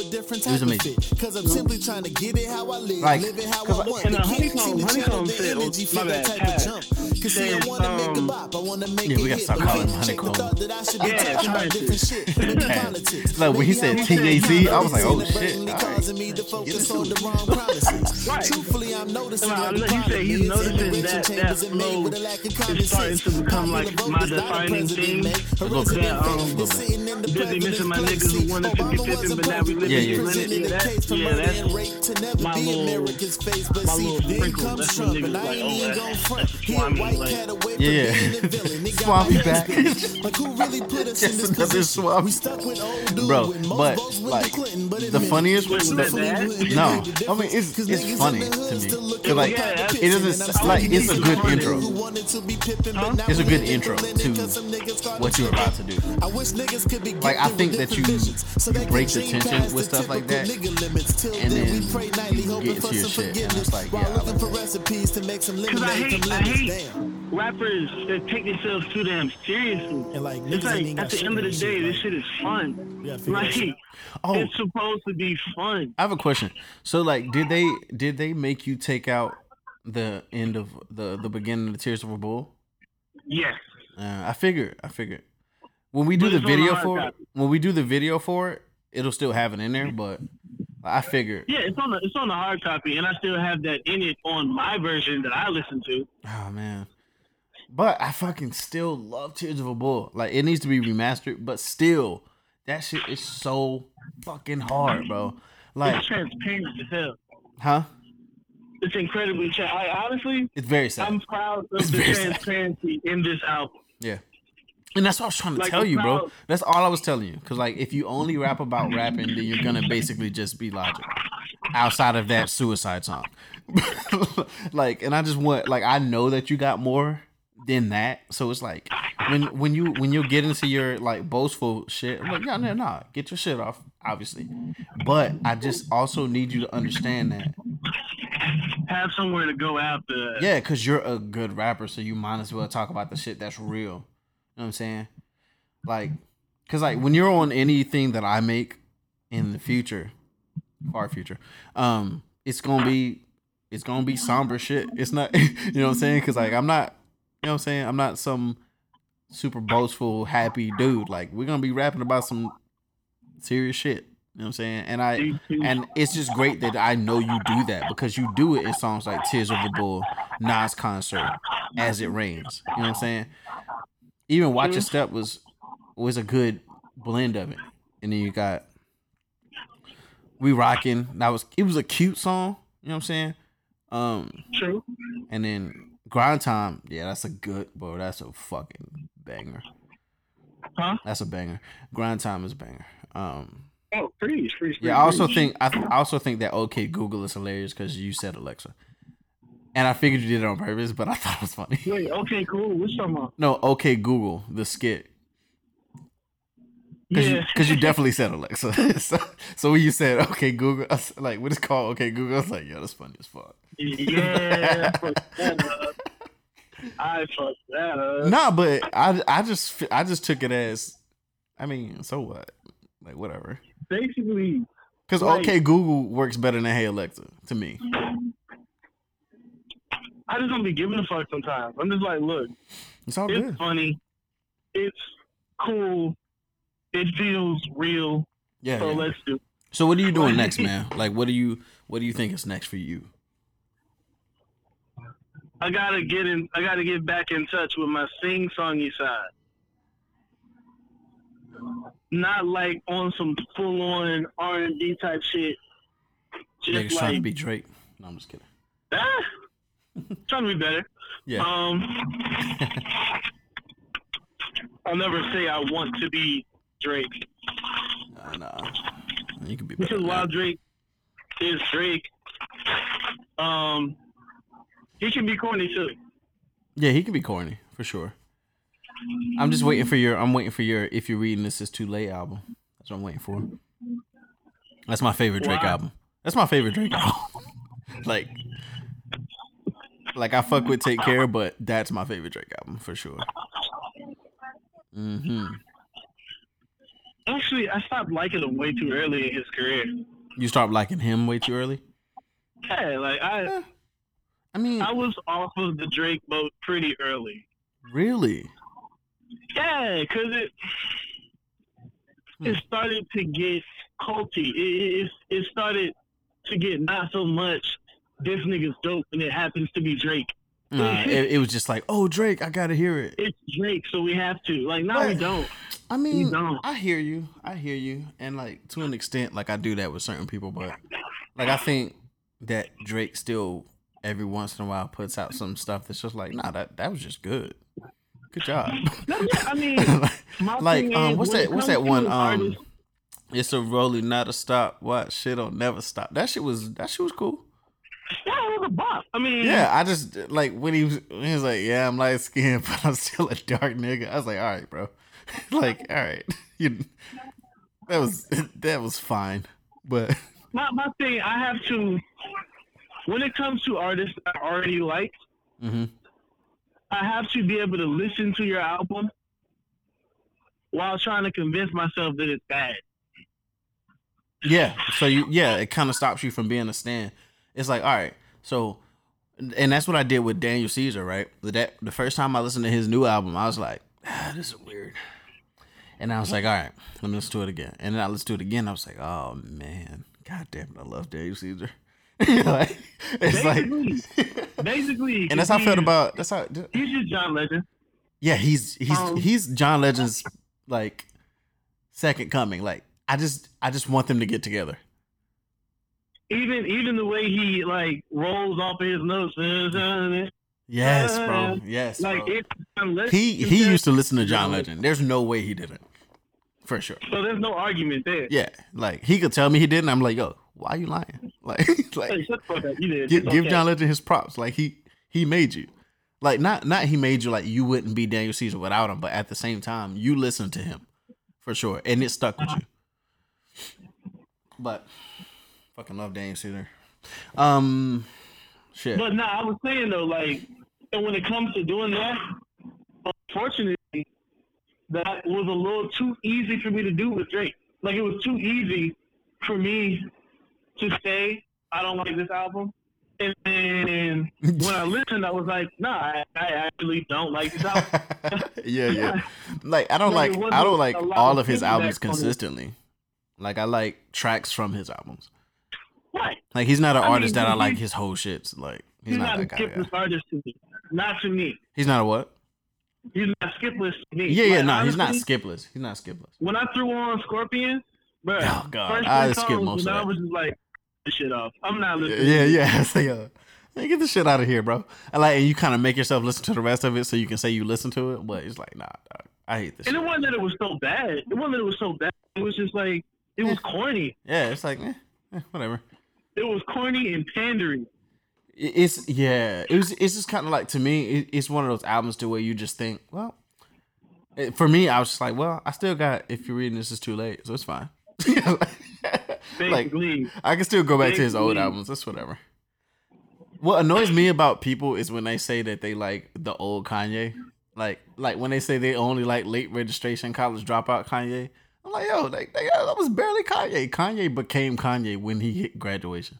It was amazing. Cause I'm simply trying to get it how I live, Like, live it how cause I I- want. And the The honeycomb- honeycomb the said, energy, my feel that type of jump. Cause see, I wanna make a um, bop, I wanna make Yeah, we gotta hit, stop calling him ain't chick who honeycomb. thought I should Yeah, trying to. different shit, maybe politics. Like when he said TAZ, I was like, oh shit. Causing me to focus on the wrong promises. Right. Truthfully, I'm noticing that the you say problem is noticing immigration that- that chambers are made flow with a lack of is common starting sense. to become like Popular my vote is not a defining president thing. make. A little bit. resident That, um, fake is sitting in the Busy missing my president's niggas who place. wanted to Obama wasn't but now we live Yeah, yeah. presented Yeah, the case for yeah, murder and rape to never my be little- America's face. But my see, little sprinkle. comes Trump, and I ain't oh, even that's- gon' front. He a white like- cat away from Yeah, yeah. being a villain. He got my back. Like who really put us in this position? We stuck with old dude Bro, and most but, votes went like, to Clinton, but the funniest was- that we bad? wouldn't No, I mean, it's- difference, 'cause it's funny to me. still look 'Cause, at like, the it doesn't and s- I'm like, it's a good intro. Who wanted to be pimping, but Huh? now It's a good intro to it 'cause some niggas caught what you're about to do. I wish niggas could be Like, I think that you- different visions, so you break can the tension past with the stuff like typical that, nigga limits. Till and then, we pray nightly, you hoping get for into your some shit, and it's forgiveness, like, while yeah, I looking like for recipes to make some Cause I lemonade hate, from I hate rappers that take themselves too damn seriously. And like It's like at the end of the day, shit, this shit is fun. We gotta figure that Like. Oh, it's supposed to be fun. I have a question. So, like, did they did they make you take out the end of the the beginning of the Tears of a Bull? Yes. Uh, I figured. I figured. When we do But the it's on the video for it, when we do the video for it, it'll still have it in there. But I figured. Yeah, it's on the it's on the hard copy, and I still have that in it on my version that I listen to. Oh man. But I fucking still love Tears of a Bull. Like it needs to be remastered, but still, that shit is so fucking hard, bro. Like, It's transparent as hell. huh? It's incredibly. Tra- I honestly, It's very sad. I'm proud of It's the very sad. transparency in this album. Yeah. And that's what I was trying to Like, tell you, bro. not- That's all I was telling you. Cause like if you only rap about rapping, then you're gonna basically just be logic. Outside of that suicide song. like, and I just want like I know that you got more than that. So it's like when when you when you get into your like boastful shit, I'm like, yeah, no, nah, get your shit off, obviously. But I just also need you to understand that. Have somewhere to go after. Yeah, because you're a good rapper, so you might as well talk about the shit that's real. Know what I'm saying? Like, because like when you're on anything that I make in the future, far future, um, it's gonna be it's gonna be somber shit. It's not, you know what I'm saying? Because like I'm not, you know what I'm saying? I'm not some super boastful, happy dude. Like we're gonna be rapping about some serious shit. You know what I'm saying? And I and it's just great that I know you do that because you do it in songs like Tears of the Bull, Nas concert, As It Rains. You know what I'm saying? Even Watch Your Step was was a good blend of it. And then you got We Rockin'. That was it was a cute song, you know what I'm saying? Um True. and then Grind Time, yeah, that's a good bro, that's a fucking banger. Huh? That's a banger. Grind Time is a banger. Um Oh, freeze, freeze, freeze. yeah, I also freeze. think I, th- I also think that OK Google is hilarious because you said Alexa, and I figured you did it on purpose, but I thought it was funny. Wait, okay, cool. What's talking about? No, OK Google the skit because Yeah. you, 'cause you definitely said Alexa. so, so when you said OK Google, I was like what is called OK Google, I was like, yo, that's funny as fuck. yeah, I fucked that up. I fucked that up. Nah, but I I just I just took it as, I mean, so what? Like whatever. Basically, Because Right. OK Google works better than Hey Alexa to me. Mm-hmm. I just don't be giving a fuck sometimes. I'm just like, look, It's all good. it's good. funny, it's cool, it feels real. Yeah. So yeah. let's do. So what are you doing next, man? Like, what do you what do you think is next for you? I gotta get in. I gotta get back in touch with my sing songy side. Not like on some full on R and B type shit. Niggas Just trying to be Drake. No, I'm just kidding. ah, trying to be better. Yeah. Um, I'll never say I want to be Drake Nah, nah. You can be better. because while. Drake is Drake, um, He can be corny too. Yeah, he can be corny for sure. I'm just waiting for your. I'm waiting for your. If you're reading this, is too late album. That's what I'm waiting for. That's my favorite Drake Wow. album. That's my favorite Drake album. like, like I fuck with Take Care, but that's my favorite Drake album for sure. hmm Actually, I stopped liking him way too early in his career. You start liking him way too early. Yeah, like I, I mean, I was off of the Drake boat pretty early. really? Yeah, cause it it started to get culty. It, it it started to get not so much this nigga's dope, and it happens to be Drake. Nah, it, it was just like, oh Drake, I gotta hear it. It's Drake, so we have to. Like, no, we don't. I mean, don't. I hear you. I hear you. And like to an extent, like I do that with certain people, but like I think that Drake still every once in a while puts out some stuff that's just like, nah, that that was just good. Good job. No, yeah, I mean, like um what's that what's that one um it's a rolling not a stop what shit don't never stop that shit was that shit was cool yeah, it was a bop. I mean, yeah i just like when he was, he was like yeah i'm light skinned but i'm still a dark nigga i was like all right bro like all right you that was that was fine but my my thing, I have to. When it comes to artists I already like, hmm I have to be able to listen to your album while trying to convince myself that it's bad. Yeah. So you yeah, it kind of stops you from being a stand. It's like, all right, so and that's what I did with Daniel Caesar, right? The that the first time I listened to his new album, I was like, ah, this is weird. And I was like, all right, let me listen to it again. And then I listened to it again. I was like, oh man, god damn it, I love Daniel Caesar. like, it's Basically, like, basically, and that's how I felt about. That's how. He's just John Legend. Yeah, he's he's Um, he's John Legend's like second coming. Like, I just I just want them to get together. Even even the way he like rolls off of his notes, uh, uh, uh, uh, Yes, bro. Yes, like bro. it's John Legend. He he used to listen to John Legend. There's no way he didn't. For sure. So there's no argument there. Yeah. Like he could tell me he didn't. I'm like, yo, why you lying? Like Hey, like shut the fuck up. You did. give, give okay. John Legend his props. Like he he made you. Like not not he made you like you wouldn't be Daniel Caesar without him, but at the same time, you listened to him. For sure. And it stuck with you. But fucking love Daniel Caesar. Um shit. But nah, I was saying though, like, and when it comes to doing that, unfortunately, that was a little too easy for me to do with Drake. Like, it was too easy for me to say I don't like this album, and then when I listened, I was like, nah, I, I actually don't like this album. yeah, yeah. Like I don't Like, like I don't like all of his albums consistently. Like I like tracks from his albums. Right. Like he's not an I mean, artist that I like his whole shits. Like he's, He's, not, not, a that skipless guy. artist to me. Not to me. He's not a what? He's not skipless to me. Yeah, yeah, Like, no, he's not skipless. He's not skipless. when I threw on Scorpion, bro, Oh, God. first I three skip songs, most of I was just like, this shit off. I'm not listening. Yeah, yeah. Like, uh, hey, get the shit out of here, bro. And like, and you kind of make yourself listen to the rest of it so you can say you listen to it, but it's like, nah, dog, I hate this. And Shit. it wasn't that it was so bad. It wasn't that it was so bad. It was just like it was corny. Yeah, it's like, eh, eh, whatever. It was corny and pandering. It's yeah. It was. It's just kind of like to me. It, it's one of those albums to where you just think, well, it- for me, I was just like, well, I still got. If you're reading this, is too late, so it's fine. like I can still go back to his old albums. That's whatever. What annoys me about people is when they say that they like the old Kanye, like like when they say they only like late registration college dropout Kanye. I'm like, yo, like, they, that was barely Kanye. Kanye became Kanye when he hit graduation.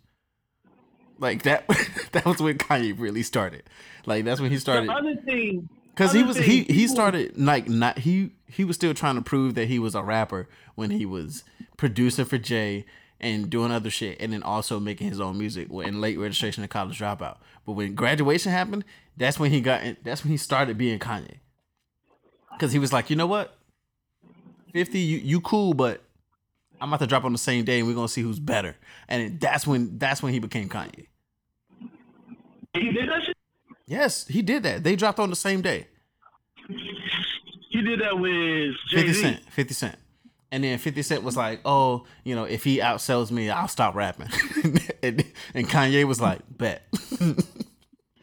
Like that, that was when Kanye really started. Like that's when he started the other thing, because he was thing, he he started like not he he was still trying to prove that he was a rapper when he was producing for Jay and doing other shit and then also making his own music in late registration and college dropout. But when graduation happened, that's when he got in, that's when he started being Kanye. Cause he was like, you know what, fifty, you you cool, but I'm about to drop on the same day and we're gonna see who's better. And that's when that's when he became Kanye. he did that shit. Yes, he did that. They dropped on the same day. He did that with Jay 50 Cent. 50 Cent. And then 50 Cent was like, oh, you know, if he outsells me, I'll stop rapping. and, and Kanye was like, bet.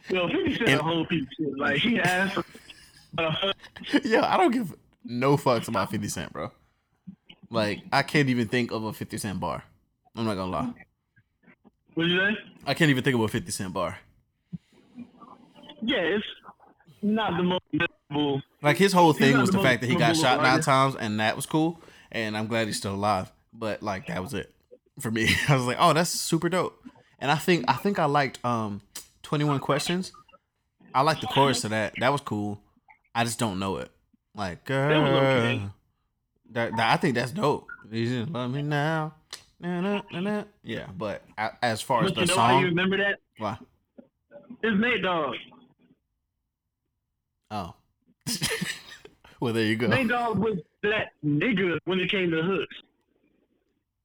Yo, 50 Cent And- a whole piece of shit. Like, he has. Uh, Yo, I don't give no fucks about 50 Cent, bro. Like, I can't even think of a 50 Cent bar. I'm not gonna lie. what'd you say? I can't even think of a 50 Cent bar. Yeah, it's not the most memorable. Like his whole thing was the the fact that he got shot nine times, and that was cool. And I'm glad he's still alive. But like that was it for me. I was like, oh, that's super dope. And I think I think I liked um 21 questions. I like the chorus to that. That was cool. I just don't know it. Like, girl, was okay. that, that- I think that's dope. You just love me now. Na, na, na, na. Yeah, but as far as But you the know why you song, remember that? why? It's Nate Dogg. Oh, well, there you go. Nate Dogg was that nigga when it came to hooks.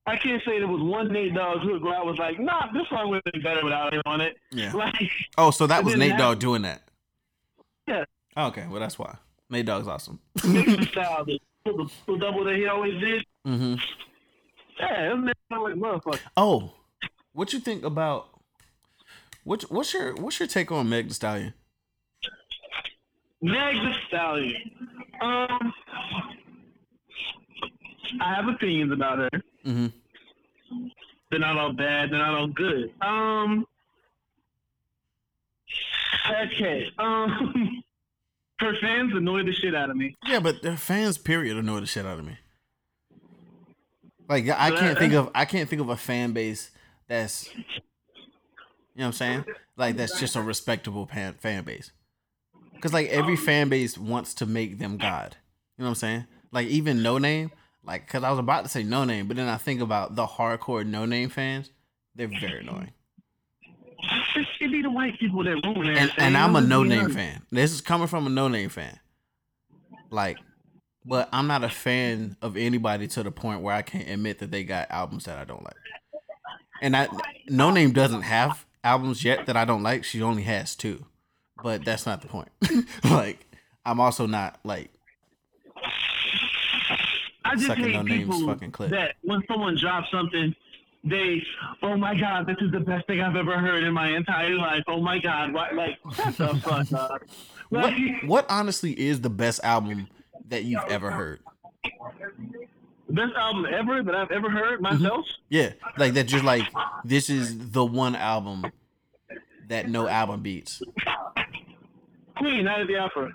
I can't say there was one Nate Dogg hook where I was like, nah, this song would have been better without him on it. Yeah. Like, Oh, so that was Nate Dogg doing that. Yeah. Okay, well that's why Nate Dogg's awesome. mixing style, the, the, the double that he always did. hmm Yeah, it was Nate Dogg like motherfucker. Oh, what you think about what? What's your what's your take on Meg Thee Stallion? Meg Thee Stallion. Um, I have opinions about her. hmm They're not all bad. They're not all good. Um. Okay. Um. Her fans annoy the shit out of me. Yeah, but their fans, period, annoy the shit out of me. Like I can't think of I can't think of a fan base that's you know what I'm saying like that's just a respectable fan fan base. Because like every um, fan base wants to make them god. You know what I'm saying? Like even Noname, like because I was about to say Noname, but then I think about the hardcore Noname fans. They're very annoying. It be the white people that ruin and, and I'm a Noname fan. This is coming from a Noname fan. Like, but I'm not a fan of anybody to the point where I can't admit that they got albums that I don't like. And I Noname doesn't have albums yet that I don't like. She only has two. But that's not the point. like, I'm also not like I just hate no people that when someone drops something, they, oh my god, this is the best thing I've ever heard in my entire life. Oh my god, what? Like, shut the fuck up. what Like, what honestly is the best album that you've ever heard? best album ever that I've ever heard mm-hmm. myself. Yeah, like that. Just like this is the one album that no album beats. Queen, Night of the Opera.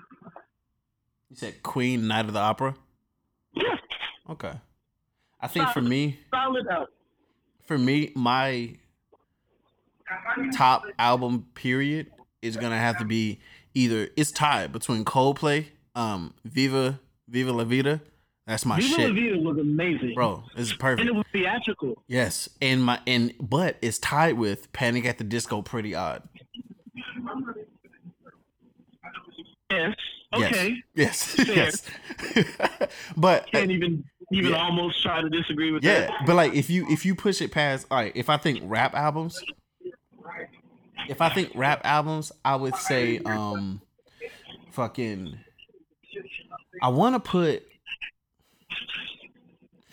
You said Queen, Night of the Opera. Yeah, Okay, I think for me, solid out. For me, my top album period is gonna have to be either it's tied between Coldplay, um, Viva, Viva La Vida. That's my Viva shit, Viva La Vida was amazing, bro. It's perfect, and it was theatrical. Yes, and my and but it's tied with Panic at the Disco. Pretty odd. Yes. Okay. Yes. Yes. yes. but Can't even even Yeah. almost try to disagree with yeah, that. Yeah, but like if you if you push it past, all right. If I think rap albums, if I think rap albums, I would say um, fucking. I want to put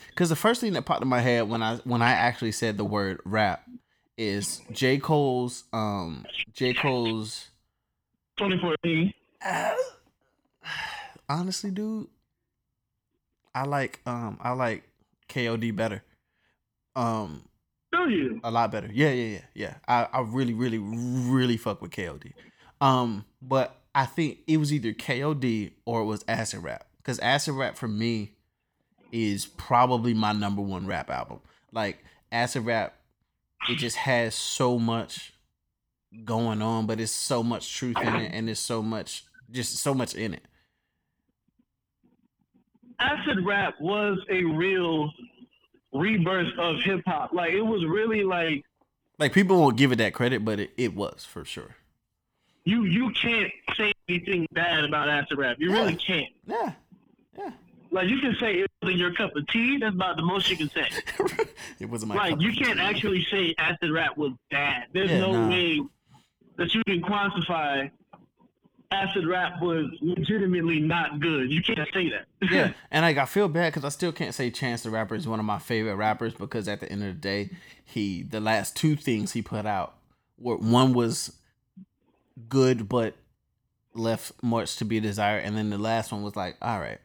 because the first thing that popped in my head when I when I actually said the word rap is J Cole's um J Cole's 2014. honestly, dude, I like um I like KOD better. Um Do you? a lot better. Yeah, yeah, yeah, yeah. I, I really, really, really fuck with KOD. Um, but I think it was either KOD or it was Acid Rap. Because Acid Rap for me is probably my number one rap album. Like Acid Rap, it just has so much going on, but it's so much truth in it, and it's so much, just so much in it. Acid rap was a real rebirth of hip hop. Like it was really like Like people won't give it that credit, but it, it was for sure. you you can't say anything bad about acid rap. You really can't. Yeah, yeah. Like you can say it wasn't your cup of tea. That's about the most you can say. it wasn't my. Cup. Like you can't actually say acid rap was bad. There's Yeah, no nah. way that you can quantify acid rap was legitimately not good. You can't say that. yeah, and like I feel bad because I still can't say Chance the Rapper is one of my favorite rappers because at the end of the day, he the last two things he put out were one was good but left much to be desired. And then the last one was like, all right.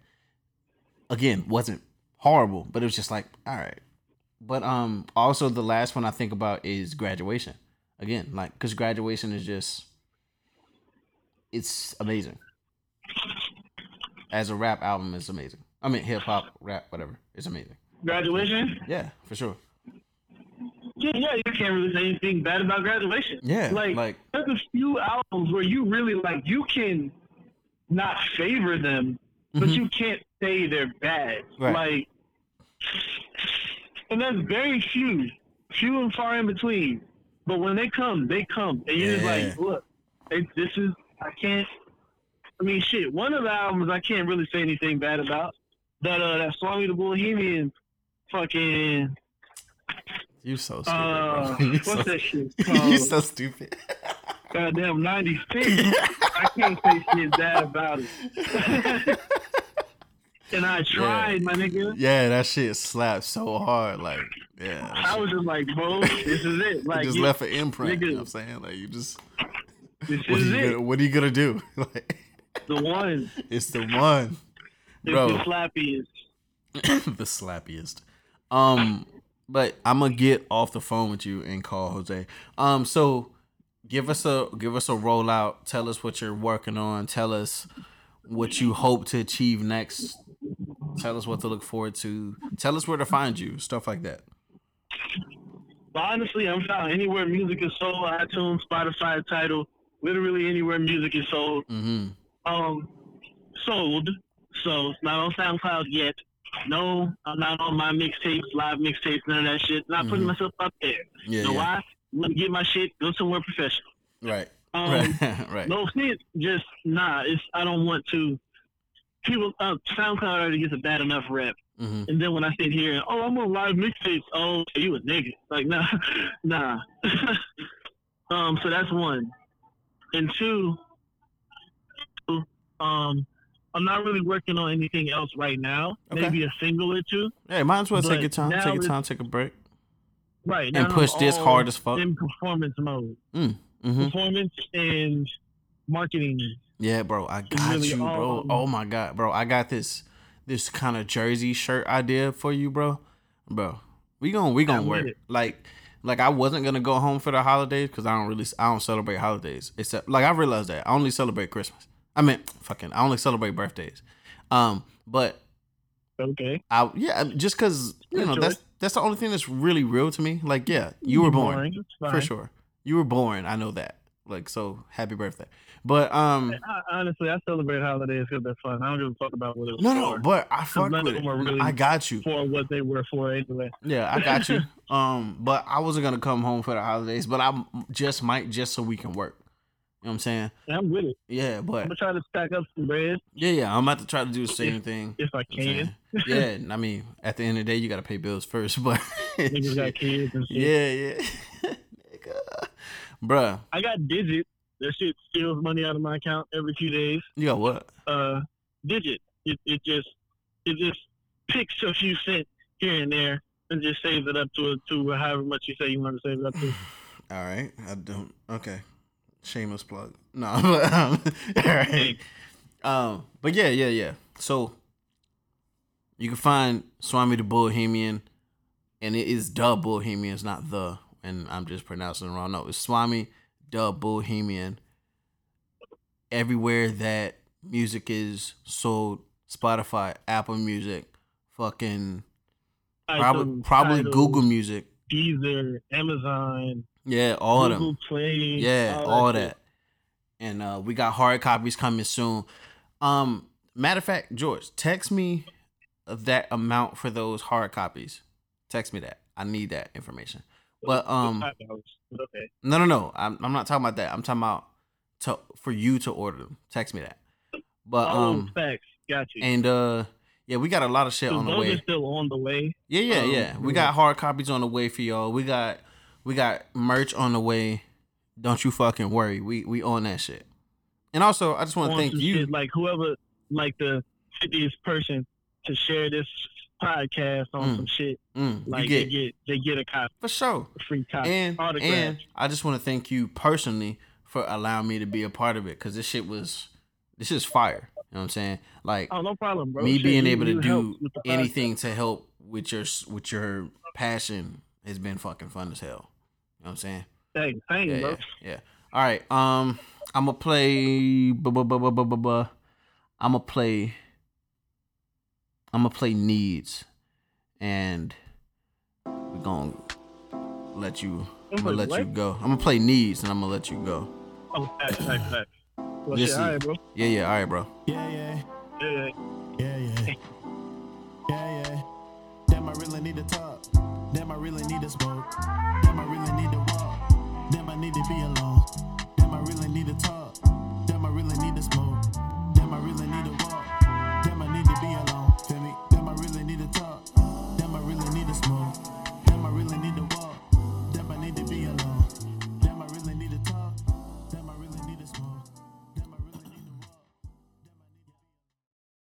Again, wasn't horrible, but it was just like, all right. But um, also the last one I think about is graduation. Again, like because graduation is just, it's amazing. As a rap album, it's amazing. I mean, hip hop, rap, whatever, it's amazing. Graduation. Yeah, for sure. Yeah, yeah, you can't really say anything bad about graduation. Yeah, like, like- there's a few albums where you really like you can not favor them, but Mhm. you can't say they're bad. Right. Like, and that's very few, few and far in between. But when they come, they come, and you're just like, look, it, this is I can't. I mean, shit. One of the albums I can't really say anything bad about. That uh, that Swami the Bohemian, fucking You so stupid, uh. You what's so, that shit you so stupid. Goddamn 96. I can't say shit bad about it. and I tried, my nigga. Yeah, that shit slapped so hard. Like, yeah. I shit- was just like, bro, this is it. Like, you just yeah, left an imprint. You know nigga. what I'm saying? Like, you just. This What are is you it. gonna, what are you gonna do? Like, The one. it's the one, It's bro. the slappiest. the slappiest. Um, but I'm gonna get off the phone with you and call Jose. Um, so give us a give us a rollout. Tell us what you're working on. Tell us what you hope to achieve next. Tell us what to look forward to. Tell us where to find you. Stuff like that. But honestly, I'm found anywhere music is sold, iTunes, Spotify, Tidal, literally anywhere music is sold. Mm-hmm. Um, sold. So it's not on SoundCloud yet. No, I'm not on my mixtapes, live mixtapes, none of that shit. Not putting Mhm. myself up there. Yeah. You know yeah. why? Let me get my shit, go somewhere professional. Right. Um, right. right. No shit, just nah. It's I don't want to. People, uh, SoundCloud already gets a bad enough rep, Mm-hmm. and then when I sit here oh, I'm on live mixtapes. Oh, you a nigga? Like nah, nah. um, so that's one, and two. Um, I'm not really working on anything else right now. Okay. Maybe a single or two. Hey, might as well take your time. Take your time. Take a break. Right. And push I'm this hard as fuck. In performance mode, Mm-hmm. performance and marketing. Yeah, bro, I got really you, bro. Oh my god, bro, I got this this kind of jersey shirt idea for you, bro. Bro, we gonna we gonna work. Like like I wasn't gonna go home for the holidays because I don't really I don't celebrate holidays. Except like I realized that I only celebrate Christmas. I mean, fucking, I only celebrate birthdays. Um, but Okay. I yeah, just because you know that's that's the only thing that's really real to me. Like, yeah, you were born Boring. For sure. You were born. I know that. Like, so happy birthday. But um, I, honestly, I celebrate holidays because they're fun. I don't give a fuck about what it was no, no, but I fuck with it. really- I got you. for what they were for anyway. Yeah, I got you. Um, but I wasn't gonna come home for the holidays, but I just might just so we can work. You know what I'm saying? And I'm with it. Yeah, but I'm gonna try to stack up some bread yeah, yeah, I'm about to try to do the same thing. if I You know can. yeah, I mean, at the end of the day, you gotta pay bills first, but Niggas got kids and shit. yeah, yeah, Nigga. bruh, I got Digit. That shit steals money out of my account every few days. you got what? Uh, Digit. It it just it just picks a few cents here and there and just saves it up to a, to however much you say you want to save it up to. All right, I don't. Okay, shameless plug. No, but um, all right. Um, but yeah, yeah, yeah. So you can find Swami the Bohemian, and it is the Bohemian, it's not the. And I'm just pronouncing it wrong. No, it's Swami the Bohemian. Everywhere that music is sold, Spotify, Apple Music, fucking probably probably Tidal, Google Music. Deezer, Amazon, Yeah, all of them. Play. Yeah, all, that. shit. And uh, we got hard copies coming soon. Um, matter of fact, George, text me that amount for those hard copies. Text me that. I need that information. But um, Five dollars, but okay. no, no, no. I'm I'm not talking about that. I'm talking about to for you to order them. Text me that. But oh, um, facts. Got you. and uh, yeah, we got a lot of shit So on the way. are still on the way. Yeah, yeah, Um, yeah. We got hard copies on the way for y'all. We got we got merch on the way. Don't you fucking worry. We we on that shit. And also, I just want to thank you. shit, like whoever, like the 50th person to share this podcast on Mm. some shit. Mm, Like you they get get they get a copy, for sure. a free copy, And autograph. and I just want to thank you personally for allowing me to be a part of it because this shit was this is fire. You know what I'm saying? Like Oh, no problem, bro. me Shit, being able to do helped with the podcast. anything to help with your with your passion has been fucking fun as hell. You know what I'm saying? Dang, thank Yeah, bro. yeah, yeah. All right. Um, I'm gonna play. I'm gonna play. I'm gonna play needs, and we're gonna let you. I'm gonna let what? you go. I'm gonna play needs, and I'm gonna let you go. Oh, hey. Well, all right, bro. Yeah, yeah, all right, bro. Yeah, yeah, yeah, yeah, yeah, yeah, yeah. Damn, I really need to talk. Damn, I really need to smoke. Damn, I really need to walk. Damn, I need to be alone. Damn, I really need to talk. Damn, I really need to smoke.